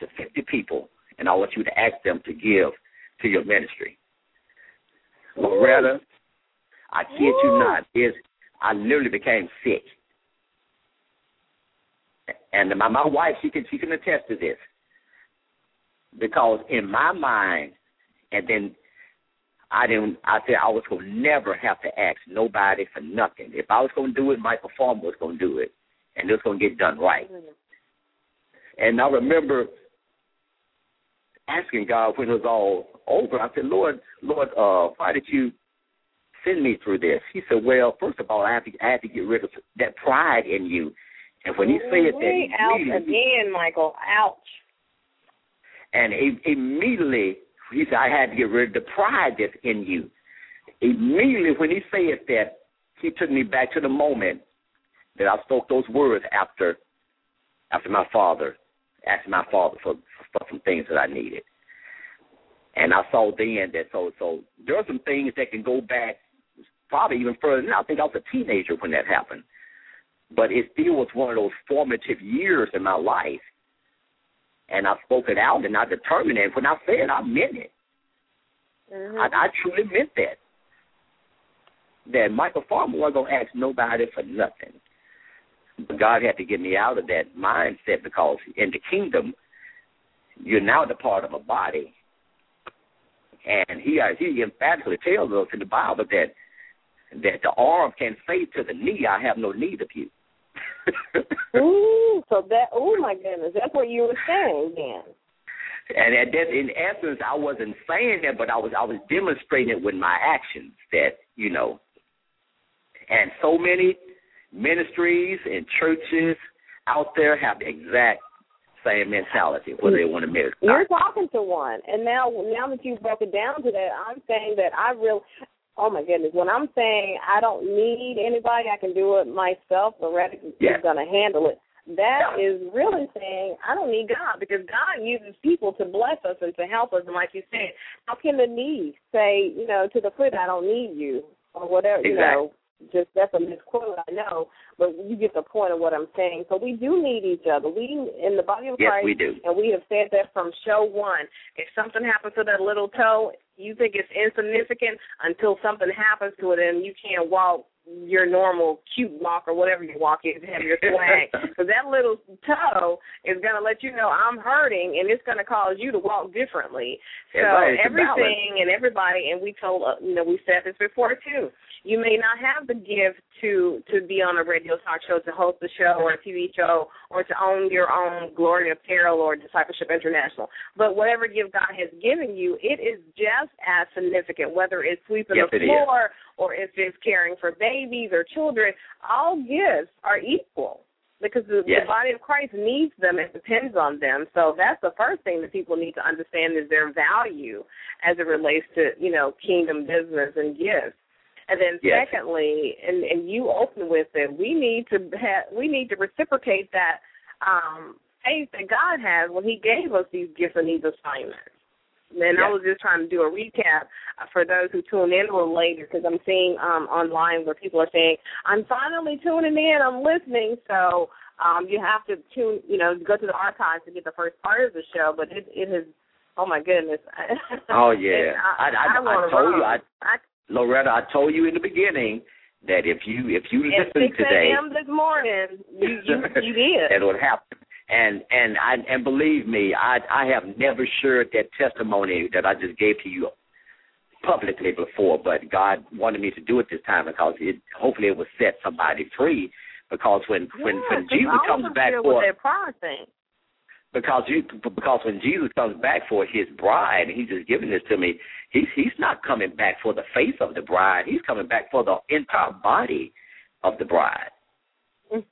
to 50 people, and I want you to ask them to give to your ministry. Loretta, I kid you not, is I literally became sick. And my my wife, she can she can attest to this. Because in my mind, and then I didn't. I said I was gonna never have to ask nobody for nothing. If I was gonna do it, my performer was gonna do it, and it was gonna get done right. And I remember asking God when it was all over. I said, Lord, Lord, uh, why did you send me through this? He said, Well, first of all, I have to, I have to get rid of that pride in you. And when he said that, ouch again, Michael, ouch. And he, immediately he said, I had to get rid of the pride that's in you. Immediately when he said that, he took me back to the moment that I spoke those words after after my father asked my father for for some things that I needed. And I saw then that so so there are some things that can go back probably even further than I think I was a teenager when that happened. But it still was one of those formative years in my life. And I spoke it out and I determined it. When I said it, I meant it. Mm-hmm. I, I truly meant that. That Michael Farmer wasn't going to ask nobody for nothing. But God had to get me out of that mindset because in the kingdom, you're now the part of a body. And he he emphatically tells us in the Bible that that the arm can say to the knee, "I have no need of you." ooh, so that oh my goodness, that's what you were saying then. And at that, in essence, I wasn't saying that, but I was I was demonstrating it with my actions. That you know, and so many ministries and churches out there have the exact same mentality, whether they want to it. You're talking to one, and now now that you've broken down to that, I'm saying that I really Oh my goodness! When I'm saying I don't need anybody, I can do it myself. Loretta yeah. is going to handle it. That is really saying I don't need God because God uses people to bless us and to help us. And like you said, how can the knee say, you know, to the foot, I don't need you or whatever, exactly. you know? Just that's a misquote, I know, but you get the point of what I'm saying. So we do need each other. We in the body of yes, Christ, we do. and we have said that from show one. If something happens to that little toe, you think it's insignificant until something happens to it, and you can't walk your normal cute walk or whatever you walk is have your swag because that little toe is going to let you know I'm hurting and it's going to cause you to walk differently. So everything and everybody and we told uh, you know we said this before too. You may not have the gift to to be on a radio talk show, to host a show or a TV show, or to own your own Glory Apparel or Discipleship International. But whatever gift God has given you, it is just as significant. Whether it's sweeping yes, the floor or if it's caring for babies or children, all gifts are equal because the, yes. the body of Christ needs them and depends on them. So that's the first thing that people need to understand is their value as it relates to you know kingdom business and gifts. And then yes. secondly, and and you open with it, we need to have we need to reciprocate that um faith that God has when He gave us these gifts and these assignments. And yes. I was just trying to do a recap for those who tune in a little later because I'm seeing um online where people are saying, I'm finally tuning in, I'm listening. So um you have to tune, you know, go to the archives to get the first part of the show. But it it has, oh my goodness. Oh yeah, I, I, I, I, I told run. you, I, I Loretta, I told you in the beginning that if you if you At listen 6 today, a.m. this morning, you you, you did. that would happen. And and I and believe me, I I have never shared that testimony that I just gave to you publicly before, but God wanted me to do it this time because it hopefully it will set somebody free. Because when when yeah, when Jesus comes back for for that pride thing. Because you because when Jesus comes back for his bride, and he's just giving this to me, he's he's not coming back for the face of the bride. He's coming back for the entire body of the bride.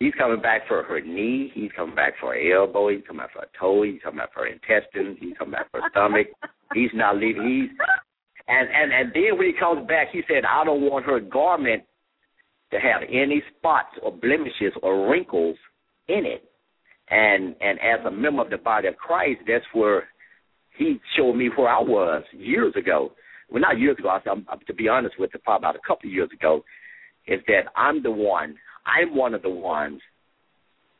he's coming back for her knee. He's coming back for her elbow. He's coming back for her toe. He's coming back for her intestines. He's coming back for her stomach. He's not leaving. He's and and and then when he comes back, he said, "I don't want her garment to have any spots or blemishes or wrinkles in it." And and as a member of the body of Christ, that's where he showed me where I was years ago. Well, not years ago. I, I, to be honest with you, probably about a couple of years ago, is that I'm the one. I'm one of the ones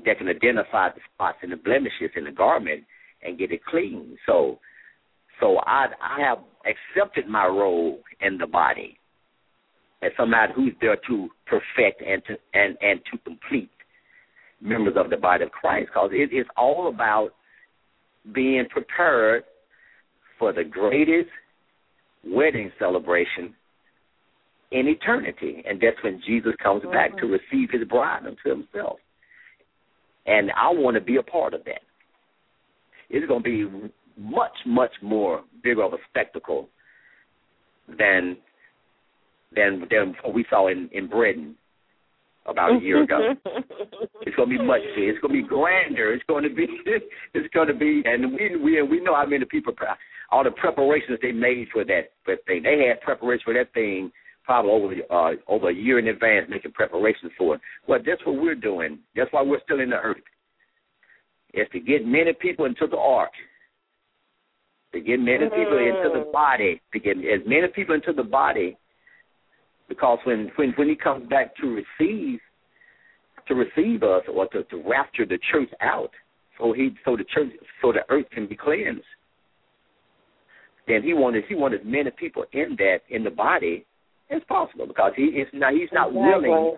that can identify the spots and the blemishes in the garment and get it clean. So, so I I have accepted my role in the body as somebody who's there to perfect and to and and to complete members of the body of Christ, because it is all about being prepared for the greatest wedding celebration in eternity. And that's when Jesus comes mm-hmm. back to receive his bride unto himself. And I want to be a part of that. it's going to be much, much more bigger of a spectacle than than than what we saw in in Britain about a year ago. it's to be much bigger. It's going to be grander. It's going to be. It's going to be, and we we we know how many people, all the preparations they made for that that thing. They had preparations for that thing probably over uh, over a year in advance, making preparations for it. Well, that's what we're doing. That's why we're still in the earth. Is to get many people into the ark. To get many people into the body. To get as many people into the body because when when when he comes back to receive to receive us or to, to rapture the church out so he so the church so the earth can be cleansed. Then he wanted he wanted as many people in that in the body as possible because he is not he's not exactly. willing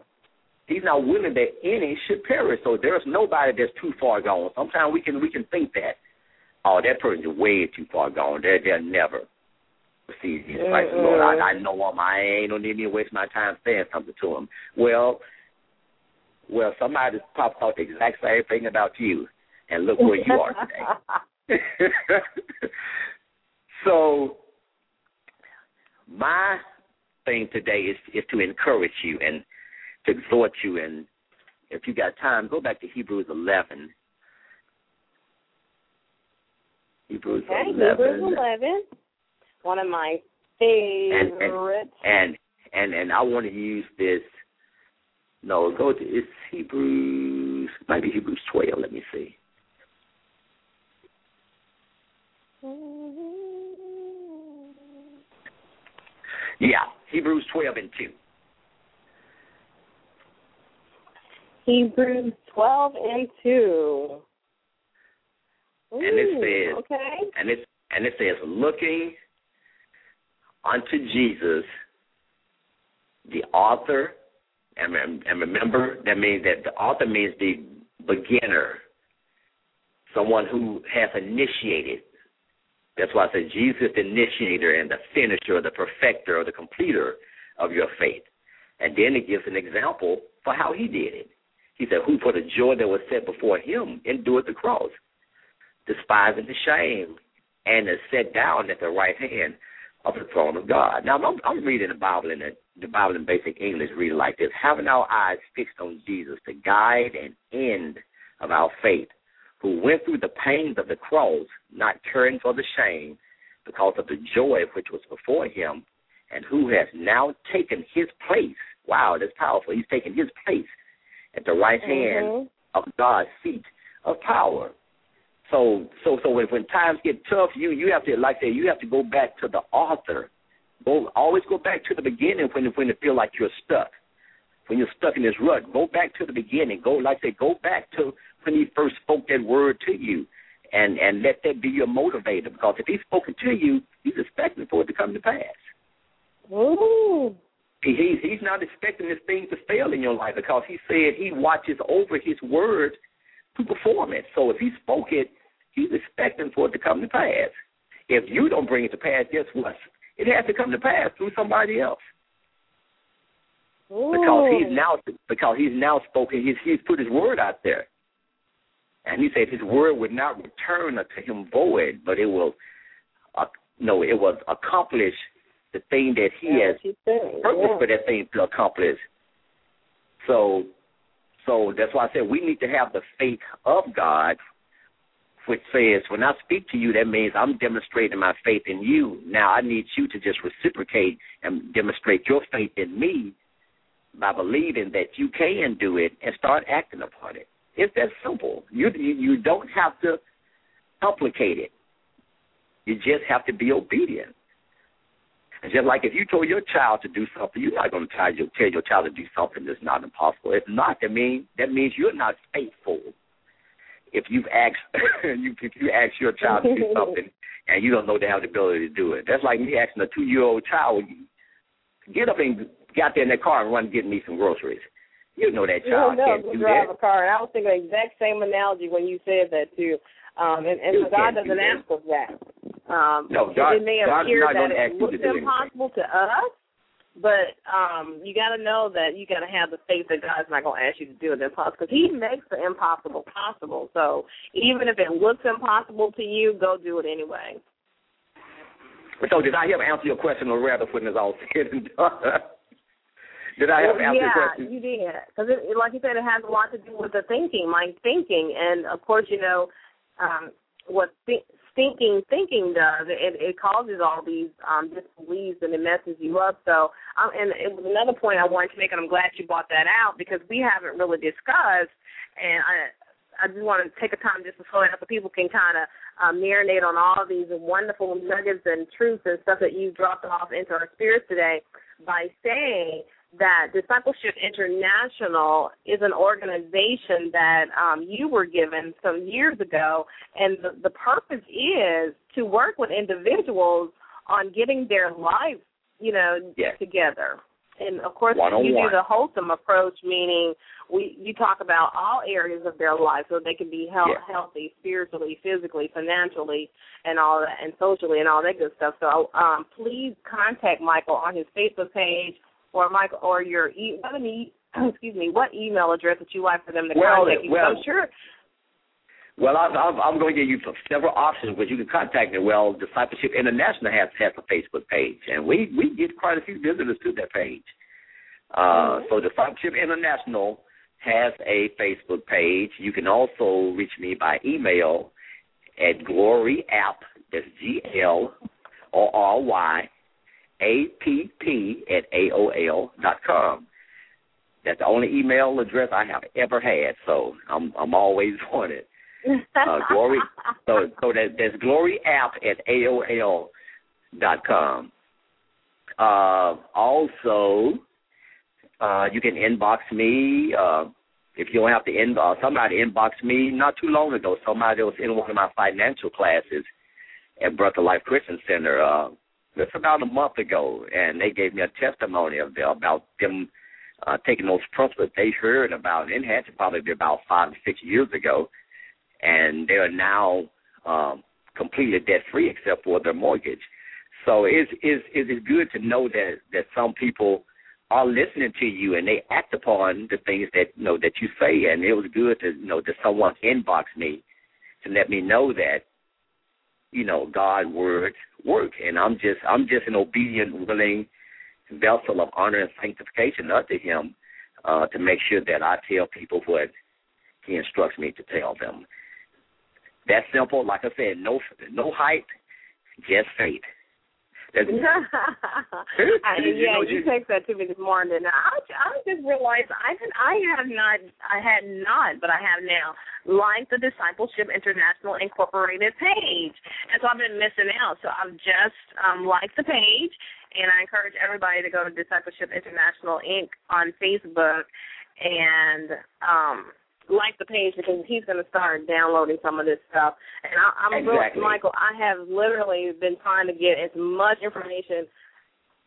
he's not willing that any should perish. So there's nobody that's too far gone. Sometimes we can we can think that oh that person's way too far gone. They're they're never See, Jesus Christ, mm-hmm. Lord, I, I know him. I ain't no need me to waste my time saying something to him. Well, well, somebody popped out the exact same thing about you, and look where you are today. so, my thing today is is to encourage you and to exhort you, and if you got time, go back to Hebrews 11. Hebrews okay, 11. Hebrews 11 one of my favorites. And and and, and I want to use this. No, go to it's Hebrews. Might be Hebrews twelve. Let me see. Yeah, Hebrews twelve and two. Hebrews twelve and two. Ooh, and it says, okay. and it and it says, looking unto Jesus, the author, and, and remember that means that the author means the beginner, someone who has initiated. That's why I said Jesus, the initiator and the finisher, the perfecter, or the completer of your faith. And then it gives an example for how he did it. He said, Who for the joy that was set before him endured the cross, despising the shame, and is set down at the right hand of the throne of God. Now I'm, I'm reading the Bible in the, the Bible in basic English, reading like this: having our eyes fixed on Jesus, the guide and end of our faith, who went through the pains of the cross, not caring for the shame, because of the joy which was before him, and who has now taken his place. Wow, that's powerful. He's taken his place at the right hand mm-hmm. of God's seat of power. So so so when, when times get tough, you you have to like I say you have to go back to the author. Go always go back to the beginning when when you feel like you're stuck. When you're stuck in this rut, go back to the beginning. Go like I say, go back to when he first spoke that word to you, and and let that be your motivator. Because if he's spoken to you, he's expecting for it to come to pass. Ooh. He, he's he's not expecting this thing to fail in your life because he said he watches over his word to perform it. So if he spoke it, he's expecting for it to come to pass. If you don't bring it to pass, guess what? It has to come to pass through somebody else. Ooh. Because he's now because he's now spoken, he's he's put his word out there. And he said his word would not return unto him void, but it will uh, no, it will accomplish the thing that he yeah, has purpose yeah. for that thing to accomplish. So so that's why I said we need to have the faith of God, which says, when I speak to you, that means I'm demonstrating my faith in you. Now I need you to just reciprocate and demonstrate your faith in me by believing that you can do it and start acting upon it. It's that simple. You you, don't have to complicate it. You just have to be obedient. And just like if you told your child to do something, you're not going to tell your, tell your child to do something that's not impossible. If not, that means that means you're not faithful. If you've asked you if you ask your child to do something and you don't know they have the ability to do it, that's like me asking a two year old child, get up and get out there in that car and run and get me some groceries. You know that child you know, can't do drive that. a car. And I was thinking the exact same analogy when you said that too. Um, and, and God doesn't ask us that. Um, no, God, it may God's appear not that it looks impossible to us, but um you got to know that you got to have the faith that God's not going to ask you to do it impossible because He makes the impossible possible. So even if it looks impossible to you, go do it anyway. So did I ever answer your question, or rather, when it's all said and done? Did I well, have answer yeah, your question? you did. Because, like you said, it has a lot to do with the thinking, like thinking. And, of course, you know, um, what th- thinking thinking does, it, it causes all these um, disbeliefs and it messes you up. So, um, and it was another point I wanted to make, and I'm glad you brought that out because we haven't really discussed, and I, I just want to take a time just to slow down so people can kind of um, marinate on all these wonderful nuggets and truths and stuff that you dropped off into our spirits today by saying that Discipleship International is an organization that um, you were given some years ago, and the, the purpose is to work with individuals on getting their life, you know, yes. together. And of course, you do the wholesome approach, meaning we you talk about all areas of their life, so they can be health, Yeah. healthy, spiritually, physically, financially, and all that, and socially, and all that good stuff. So, um, please contact Michael on his Facebook page or Michael or your e- what e- excuse me what email address that you like for them to Well, contact you? well- I'm sure. Well, I'm, I'm, I'm going to give you several options, but you can contact me. Well, Discipleship International has has a Facebook page, and we we get quite a few visitors to that page. Uh, so Discipleship International has a Facebook page. You can also reach me by email at Glory App. That's G L O R Y A P P at AOL dot com. That's the only email address I have ever had, so I'm I'm always on it. Uh, glory. So so that there's Glory App at AOL dot com. Uh, also, uh, you can inbox me. Uh, if you don't have to inbox, somebody inboxed me not too long ago. Somebody was in one of my financial classes at Breath of Life Christian Center. Uh, about a month ago, and they gave me a testimony of them, about them uh, taking those principles they heard about. It had to probably be about five to six years ago, and they are now um, completely debt free except for their mortgage. So it's it's it's good to know that that some people are listening to you and they act upon the things that you know that you say. And it was good to know that someone inbox me to let me know that you know God's word work, and I'm just I'm just an obedient, willing vessel of honor and sanctification unto Him uh, to make sure that I tell people what He instructs me to tell them. That simple. Like I said, no no hype, just faith. I, You yeah, know, you you- text that to me this morning. And I, I just realized I had, I have not, I had not, but I have now liked the Discipleship International Incorporated page, and so I've been missing out. So I've just um, liked the page, and I encourage everybody to go to Discipleship International Inc. on Facebook and um like the page because he's going to start downloading some of this stuff. And I, I'm Exactly. real, Michael. I have literally been trying to get as much information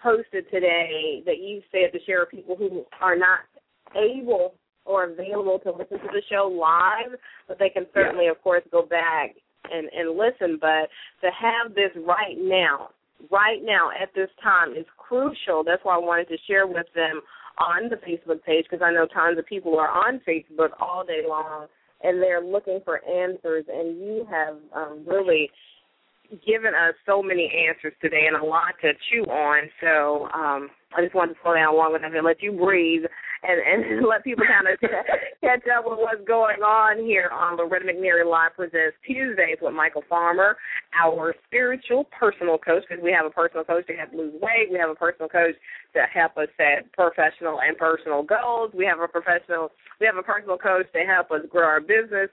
posted today that you said to share with people who are not able or available to listen to the show live, but they can certainly, of course, go back and and listen. But to have this right now, right now at this time is crucial. That's why I wanted to share with them on the Facebook page because I know tons of people are on Facebook all day long and they're looking for answers. And you have um, really given us so many answers today and a lot to chew on. So um, I just wanted to slow down long enough and let you breathe and, and let people kind of catch up with what's going on here on Loretta McNary Live Presents Tuesdays with Michael Farmer, our spiritual personal coach, because we have a personal coach to help lose weight. We have a personal coach to help us set professional and personal goals. We have a professional, we have a personal coach to help us grow our business.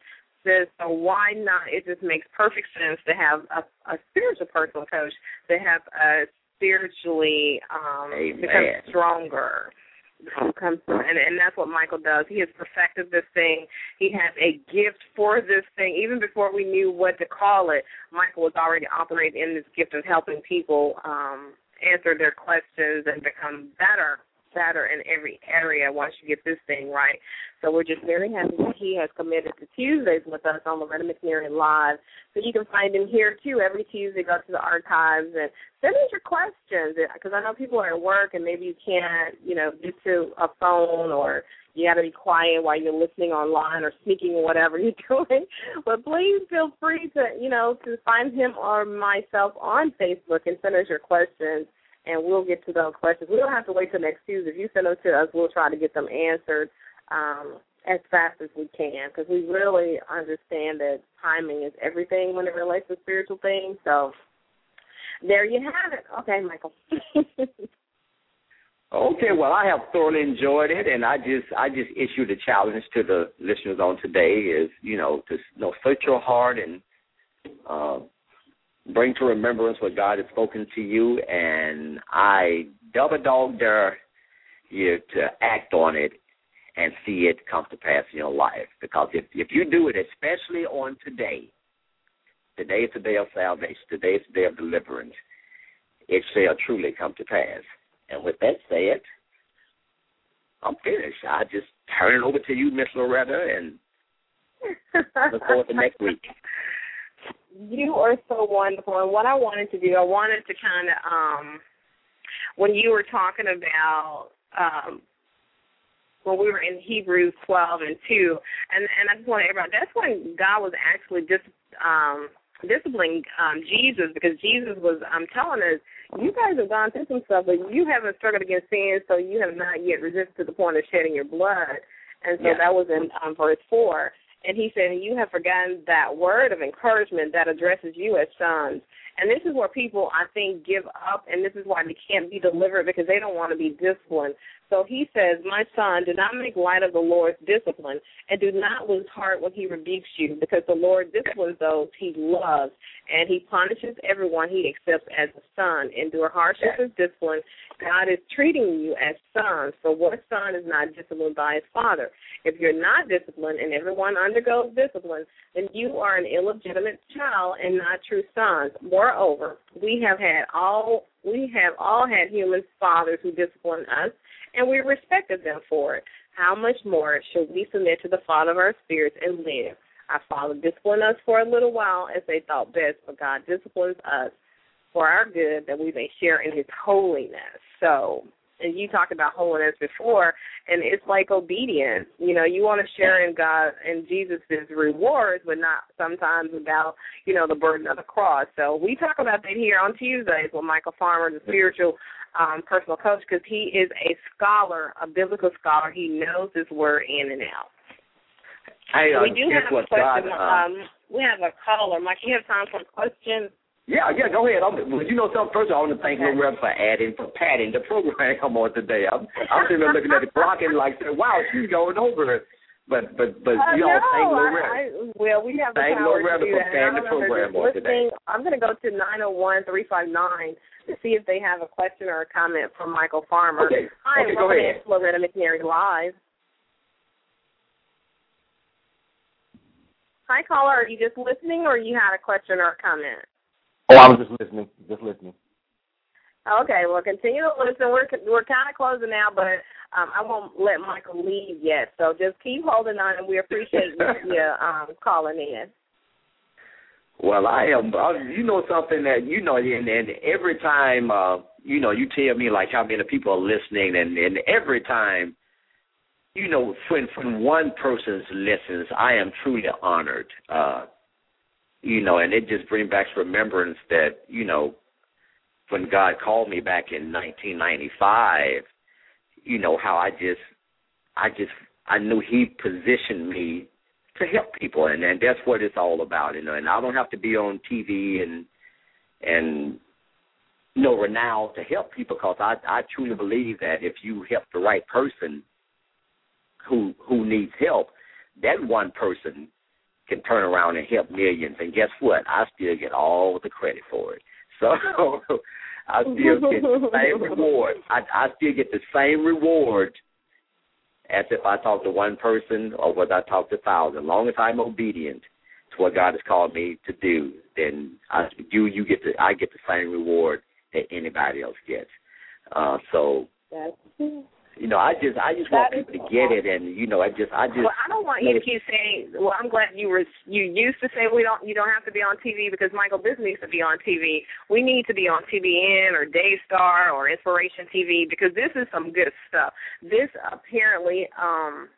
So why not? It just makes perfect sense to have a, a spiritual personal coach to help us spiritually um, Amen. become stronger. Become, and, and that's what Michael does. He has perfected this thing. He has a gift for this thing. Even before we knew what to call it, Michael was already operating in this gift of helping people um, answer their questions and become better better in every area once you get this thing right. So we're just very happy that he has committed to Tuesdays with us on Loretta McNary Live. So you can find him here too every Tuesday. Go to the archives and send us your questions because I know people are at work and maybe you can't, you know, get to a phone or you got to be quiet while you're listening online or speaking or whatever you're doing. But please feel free to, you know, to find him or myself on Facebook and send us your questions, and we'll get to those questions. We don't have to wait till next Tuesday. If you send them to us, we'll try to get them answered um, as fast as we can because we really understand that timing is everything when it relates to spiritual things. So there you have it. Okay, Michael. Okay, well, I have thoroughly enjoyed it, and I just I just issued a challenge to the listeners on today is you know to you know search your heart and uh, bring to remembrance what God has spoken to you, and I double dog dare you to act on it and see it come to pass in your life. Because if if you do it, especially on today, today is the day of salvation, today is the day of deliverance, it shall truly come to pass. And with that said, I'm finished. I just turn it over to you, Miss Loretta, and look forward to next week. You are so wonderful. And what I wanted to do, I wanted to kind of, um, when you were talking about, um, when we were in Hebrews 12 and 2, and and I just want to everybody, that's when God was actually just um, disciplining um, Jesus because Jesus was um, telling us you guys have gone through some stuff, but you haven't struggled against sin, so you have not yet resisted to the point of shedding your blood. And so yeah. that was in um, verse 4. And he said, You have forgotten that word of encouragement that addresses you as sons. And this is where people, I think, give up, and this is why they can't be delivered because they don't want to be disciplined. So he says, My son, do not make light of the Lord's discipline, and do not lose heart when he rebukes you, because the Lord disciplines those he loves, and he punishes everyone he accepts as a son. Endure hardship as discipline. God is treating you as sons, for what son is not disciplined by his father? If you're not disciplined, and everyone undergoes discipline, then you are an illegitimate child and not true sons. Moreover, we have had all we have all had human fathers who disciplined us and we respected them for it. How much more should we submit to the Father of our spirits and live? Our Father disciplined us for a little while as they thought best, but God disciplines us for our good that we may share in His holiness. So, and you talked about holiness before, and it's like obedience. You know, you want to share in God and Jesus' rewards, but not sometimes about, you know, the burden of the cross. So we talk about that here on Tuesdays with Michael Farmer, the spiritual um, personal coach because he is a scholar, a biblical scholar. He knows his word in and out. Hey, uh, we do have a question. God, uh, um, we have a caller. Mike, you have time for a question? Yeah, yeah, go ahead. I'm, you know something? First, I want to thank Okay. Loretta for adding, for padding the program I'm on today. I'm, I'm sitting there looking at the clock and like, wow, she's going over it. But, but, but, Uh, you all no, thank Loretta. I, well, we have the power to do for. I the don't know if program on today. I'm going to go to nine zero one three five nine to see if they have a question or a comment from Michael Farmer. Okay, Hi, okay, go ahead. to Loretta McNary Live. Hi, caller. Are you just listening, or you had a question or a comment? Oh, I was just listening, just listening. Okay, well, continue to listen. We're we're kind of closing now, but um, I won't let Michael leave yet. So just keep holding on, and we appreciate you, you um, calling in. Well, I am. Uh, you know something that you know, and, and every time uh, you know, you tell me like how many people are listening, and and every time, you know, when when one person listens, I am truly honored. Uh, you know, and it just brings back remembrance that you know, when God called me back in 1995, you know how I just, I just, I knew He positioned me to help people, and and that's what it's all about, you know. And I don't have to be on TV and and you know renowned to help people, because I I truly believe that if you help the right person who who needs help, that one person can turn around and help millions. And guess what? I still get all the credit for it. So I still get the same reward. I I still get the same reward as if I talk to one person or whether I talk to thousands. As long as I'm obedient to what God has called me to do, then I, you you get the I get the same reward that anybody else gets. Uh, so That's you know, I just I just want people to get it, and you know, I just I just. Well, I don't want you to keep saying. Well, I'm glad you were you used to say we don't you don't have to be on TV because Michael this needs to be on TV. We need to be on TBN or Daystar or Inspiration TV because this is some good stuff. This apparently um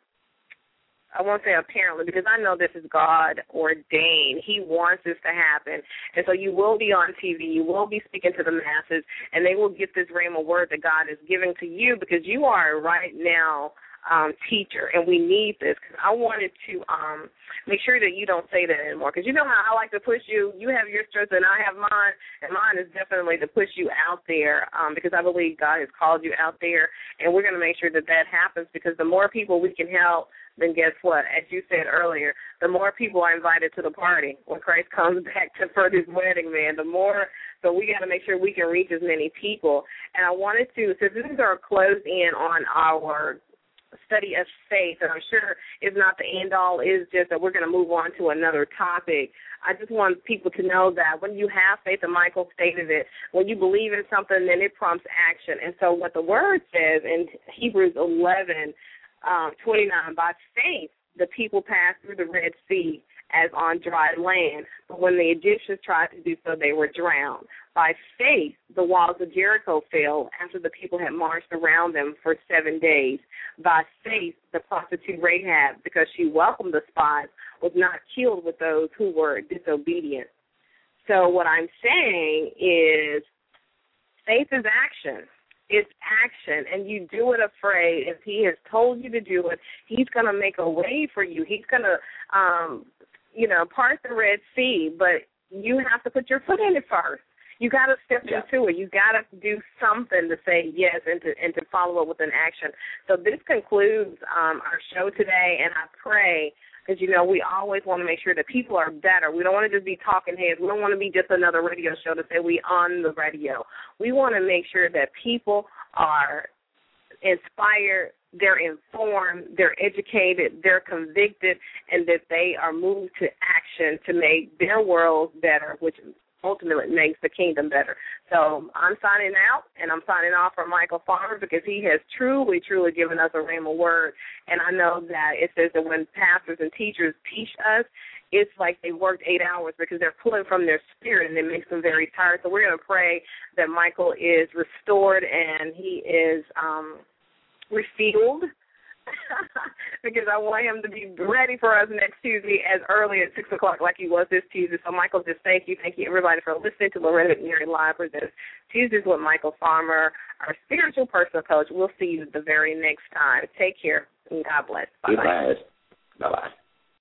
I won't say apparently because I know this is God ordained. He wants this to happen. And so you will be on TV, you will be speaking to the masses, and they will get this rhema word that God is giving to you because you are right now um, teacher, and we need this. Cause I wanted to um, make sure that you don't say that anymore. Because you know how I like to push you. You have your strengths, and I have mine, and mine is definitely to push you out there. Um, because I believe God has called you out there, and we're going to make sure that that happens. Because the more people we can help, then guess what? As you said earlier, the more people are invited to the party when Christ comes back to for his wedding, man. The more, so we got to make sure we can reach as many people. And I wanted to, since this is our close in on our study of faith, and I'm sure it's not the end all, is just that we're going to move on to another topic. I just want people to know that when you have faith, and Michael stated it, when you believe in something, then it prompts action. And so, what the word says in Hebrews 11 um, 29, by faith the people passed through the Red Sea as on dry land, but when the Egyptians tried to do so, they were drowned. By faith, the walls of Jericho fell after the people had marched around them for seven days. By faith, the prostitute Rahab, because she welcomed the spies, was not killed with those who were disobedient. So, what I'm saying is faith is action it's action and you do it afraid. If he has told you to do it he's going to make a way for you. He's going to um you know part the red sea but you have to put your foot in it first. You got to step yeah. into it. You got to do something to say yes and to and to follow up with an action. So this concludes um our show today and i pray because you know we always want to make sure that people are better. We don't want to just be talking heads. We don't want to be just another radio show to say we on the radio. We want to make sure that people are inspired, they're informed, they're educated, they're convicted, and that they are moved to action to make their world better, which ultimately makes the kingdom better. So I'm signing out, and I'm signing off for Michael Farmer because he has truly, truly given us a rhema word. And I know that it says that when pastors and teachers teach us, it's like they worked eight hours because they're pulling from their spirit and it makes them very tired. So we're going to pray that Michael is restored and he is um, refueled because I want him to be ready for us next Tuesday as early as 6 o'clock like he was this Tuesday. So, Michael, just thank you. Thank you, everybody, for listening to Loretta McNary Live presents Tuesdays with Michael Farmer, our spiritual personal coach. We'll see you the very next time. Take care and God bless. Bye-bye. Bye-bye.